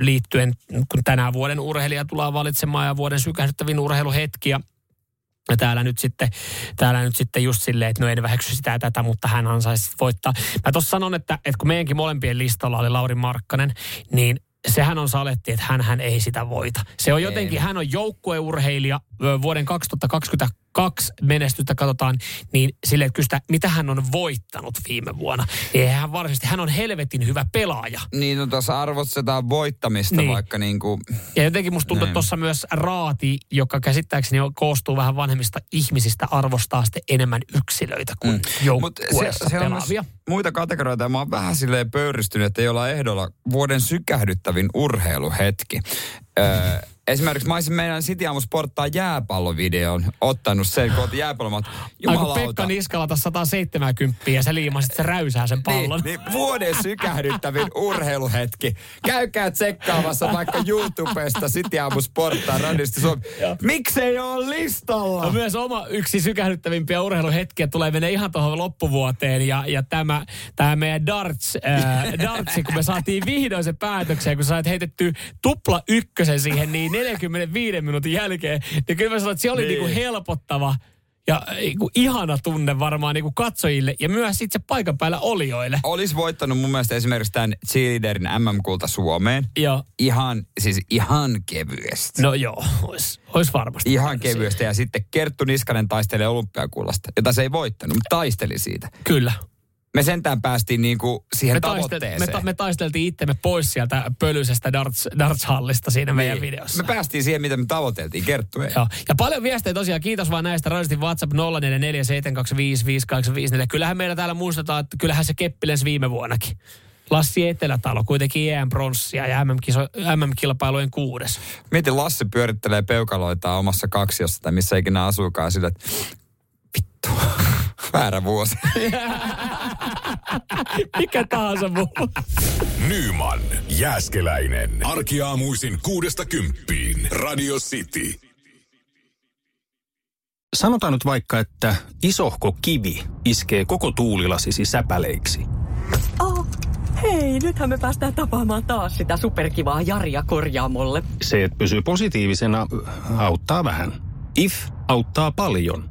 Speaker 3: liittyen, kun tänä vuoden urheilija tullaan valitsemaan ja vuoden sykähdyttävin urheiluhetki. Ja täällä nyt sitten, täällä nyt sitten just silleen, että no en väheksy sitä ja tätä, mutta hän ansaisi voittaa. Mä tuossa sanon, että, että kun meidänkin molempien listalla oli Lauri Markkanen, niin sehän on saletti, että hän, hän ei sitä voita. Se on jotenkin, ei. hän on joukkueurheilija vuoden 2020 kaksi menestystä katsotaan, niin sille, että kysytään, mitä hän on voittanut viime vuonna. Niin eihän hän varsinaisesti, hän on helvetin hyvä pelaaja.
Speaker 2: Niin, no tuossa arvostetaan voittamista
Speaker 3: niin.
Speaker 2: vaikka niin kuin...
Speaker 3: Ja jotenkin musta tuntuu, että
Speaker 2: niin.
Speaker 3: tuossa myös raati, joka käsittääkseni koostuu vähän vanhemmista ihmisistä, arvostaa sitten enemmän yksilöitä kuin mm. joukkueessa
Speaker 2: se, se
Speaker 3: pelaavia.
Speaker 2: Muita kategorioita, ja mä oon vähän silleen pöyristynyt, että ei olla ehdolla vuoden sykähdyttävin urheiluhetki. Öö, esimerkiksi mä olisin meidän City Aamu Sporttaa jääpallovideon ottanut sen, kun otin
Speaker 3: kun
Speaker 2: Jumalauta.
Speaker 3: Pekka Niskalata 170 ja sä liimasit, se räysää sen pallon.
Speaker 2: Niin, niin vuoden sykähdyttävin urheiluhetki. Käykää tsekkaamassa vaikka YouTubesta City Aamu Sporttaa radiosta Suomi. Miksei ole listalla?
Speaker 3: No myös oma yksi sykähdyttävimpiä urheiluhetkiä tulee menee ihan tuohon loppuvuoteen ja, ja tämä, tämä meidän darts, ää, dartsi, kun me saatiin vihdoin se päätökseen, kun sä sait heitetty tupla ykkösen siihen niin 45 minuutin jälkeen, niin kyllä mä sanoin, että se oli
Speaker 2: Niin.
Speaker 3: niinku helpottava ja niinku ihana tunne varmaan niinku katsojille ja myös itse paikan päällä olijoille.
Speaker 2: Olisi voittanut mun mielestä esimerkiksi tämän cheerleaderin MM-kulta Suomeen.
Speaker 3: Joo.
Speaker 2: Ihan, siis ihan kevyesti.
Speaker 3: No joo, olisi ois varmasti.
Speaker 2: Ihan kevyesti. Ja sitten Kerttu Niskanen taistelee olympiakullasta, jota se ei voittanut, mutta taisteli siitä.
Speaker 3: Kyllä.
Speaker 2: Me sentään päästiin niinku siihen
Speaker 3: Me,
Speaker 2: tavoitteeseen.
Speaker 3: taistel, me, ta, me taisteltiin itsemme pois sieltä pölyisestä darts, darts-hallista siinä meidän
Speaker 2: Niin.
Speaker 3: videossa.
Speaker 2: Me päästiin siihen, mitä me tavoiteltiin. Kerttu.
Speaker 3: Joo. Ja paljon viestejä tosiaan. Kiitos vaan näistä. Radistin WhatsApp 0447255854. Kyllähän meillä täällä muistetaan, että kyllähän se keppi lensi viime vuonnakin. Lassi Etelätalo, kuitenkin EM pronssia ja MM-kilpailujen kuudes.
Speaker 2: Mietin, Lassi pyörittelee peukaloita omassa kaksiossa tai missä ikinä asuukaan sille, että vittu, väärä vuosi.
Speaker 3: Mikä tahansa muu.
Speaker 1: Nyman, Jääskeläinen. Arkiaamuisin kuudesta kymppiin. Radio City.
Speaker 6: Sanotaan nyt vaikka, että isohko kivi iskee koko tuulilasisi säpäleiksi.
Speaker 9: Oh, hei, nythän me päästään tapaamaan taas sitä superkivaa Jaria korjaamolle.
Speaker 6: Se, että pysyy positiivisena, auttaa vähän. IF auttaa paljon.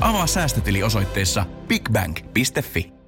Speaker 8: Avaa säästötili osoitteessa bigbank.fi.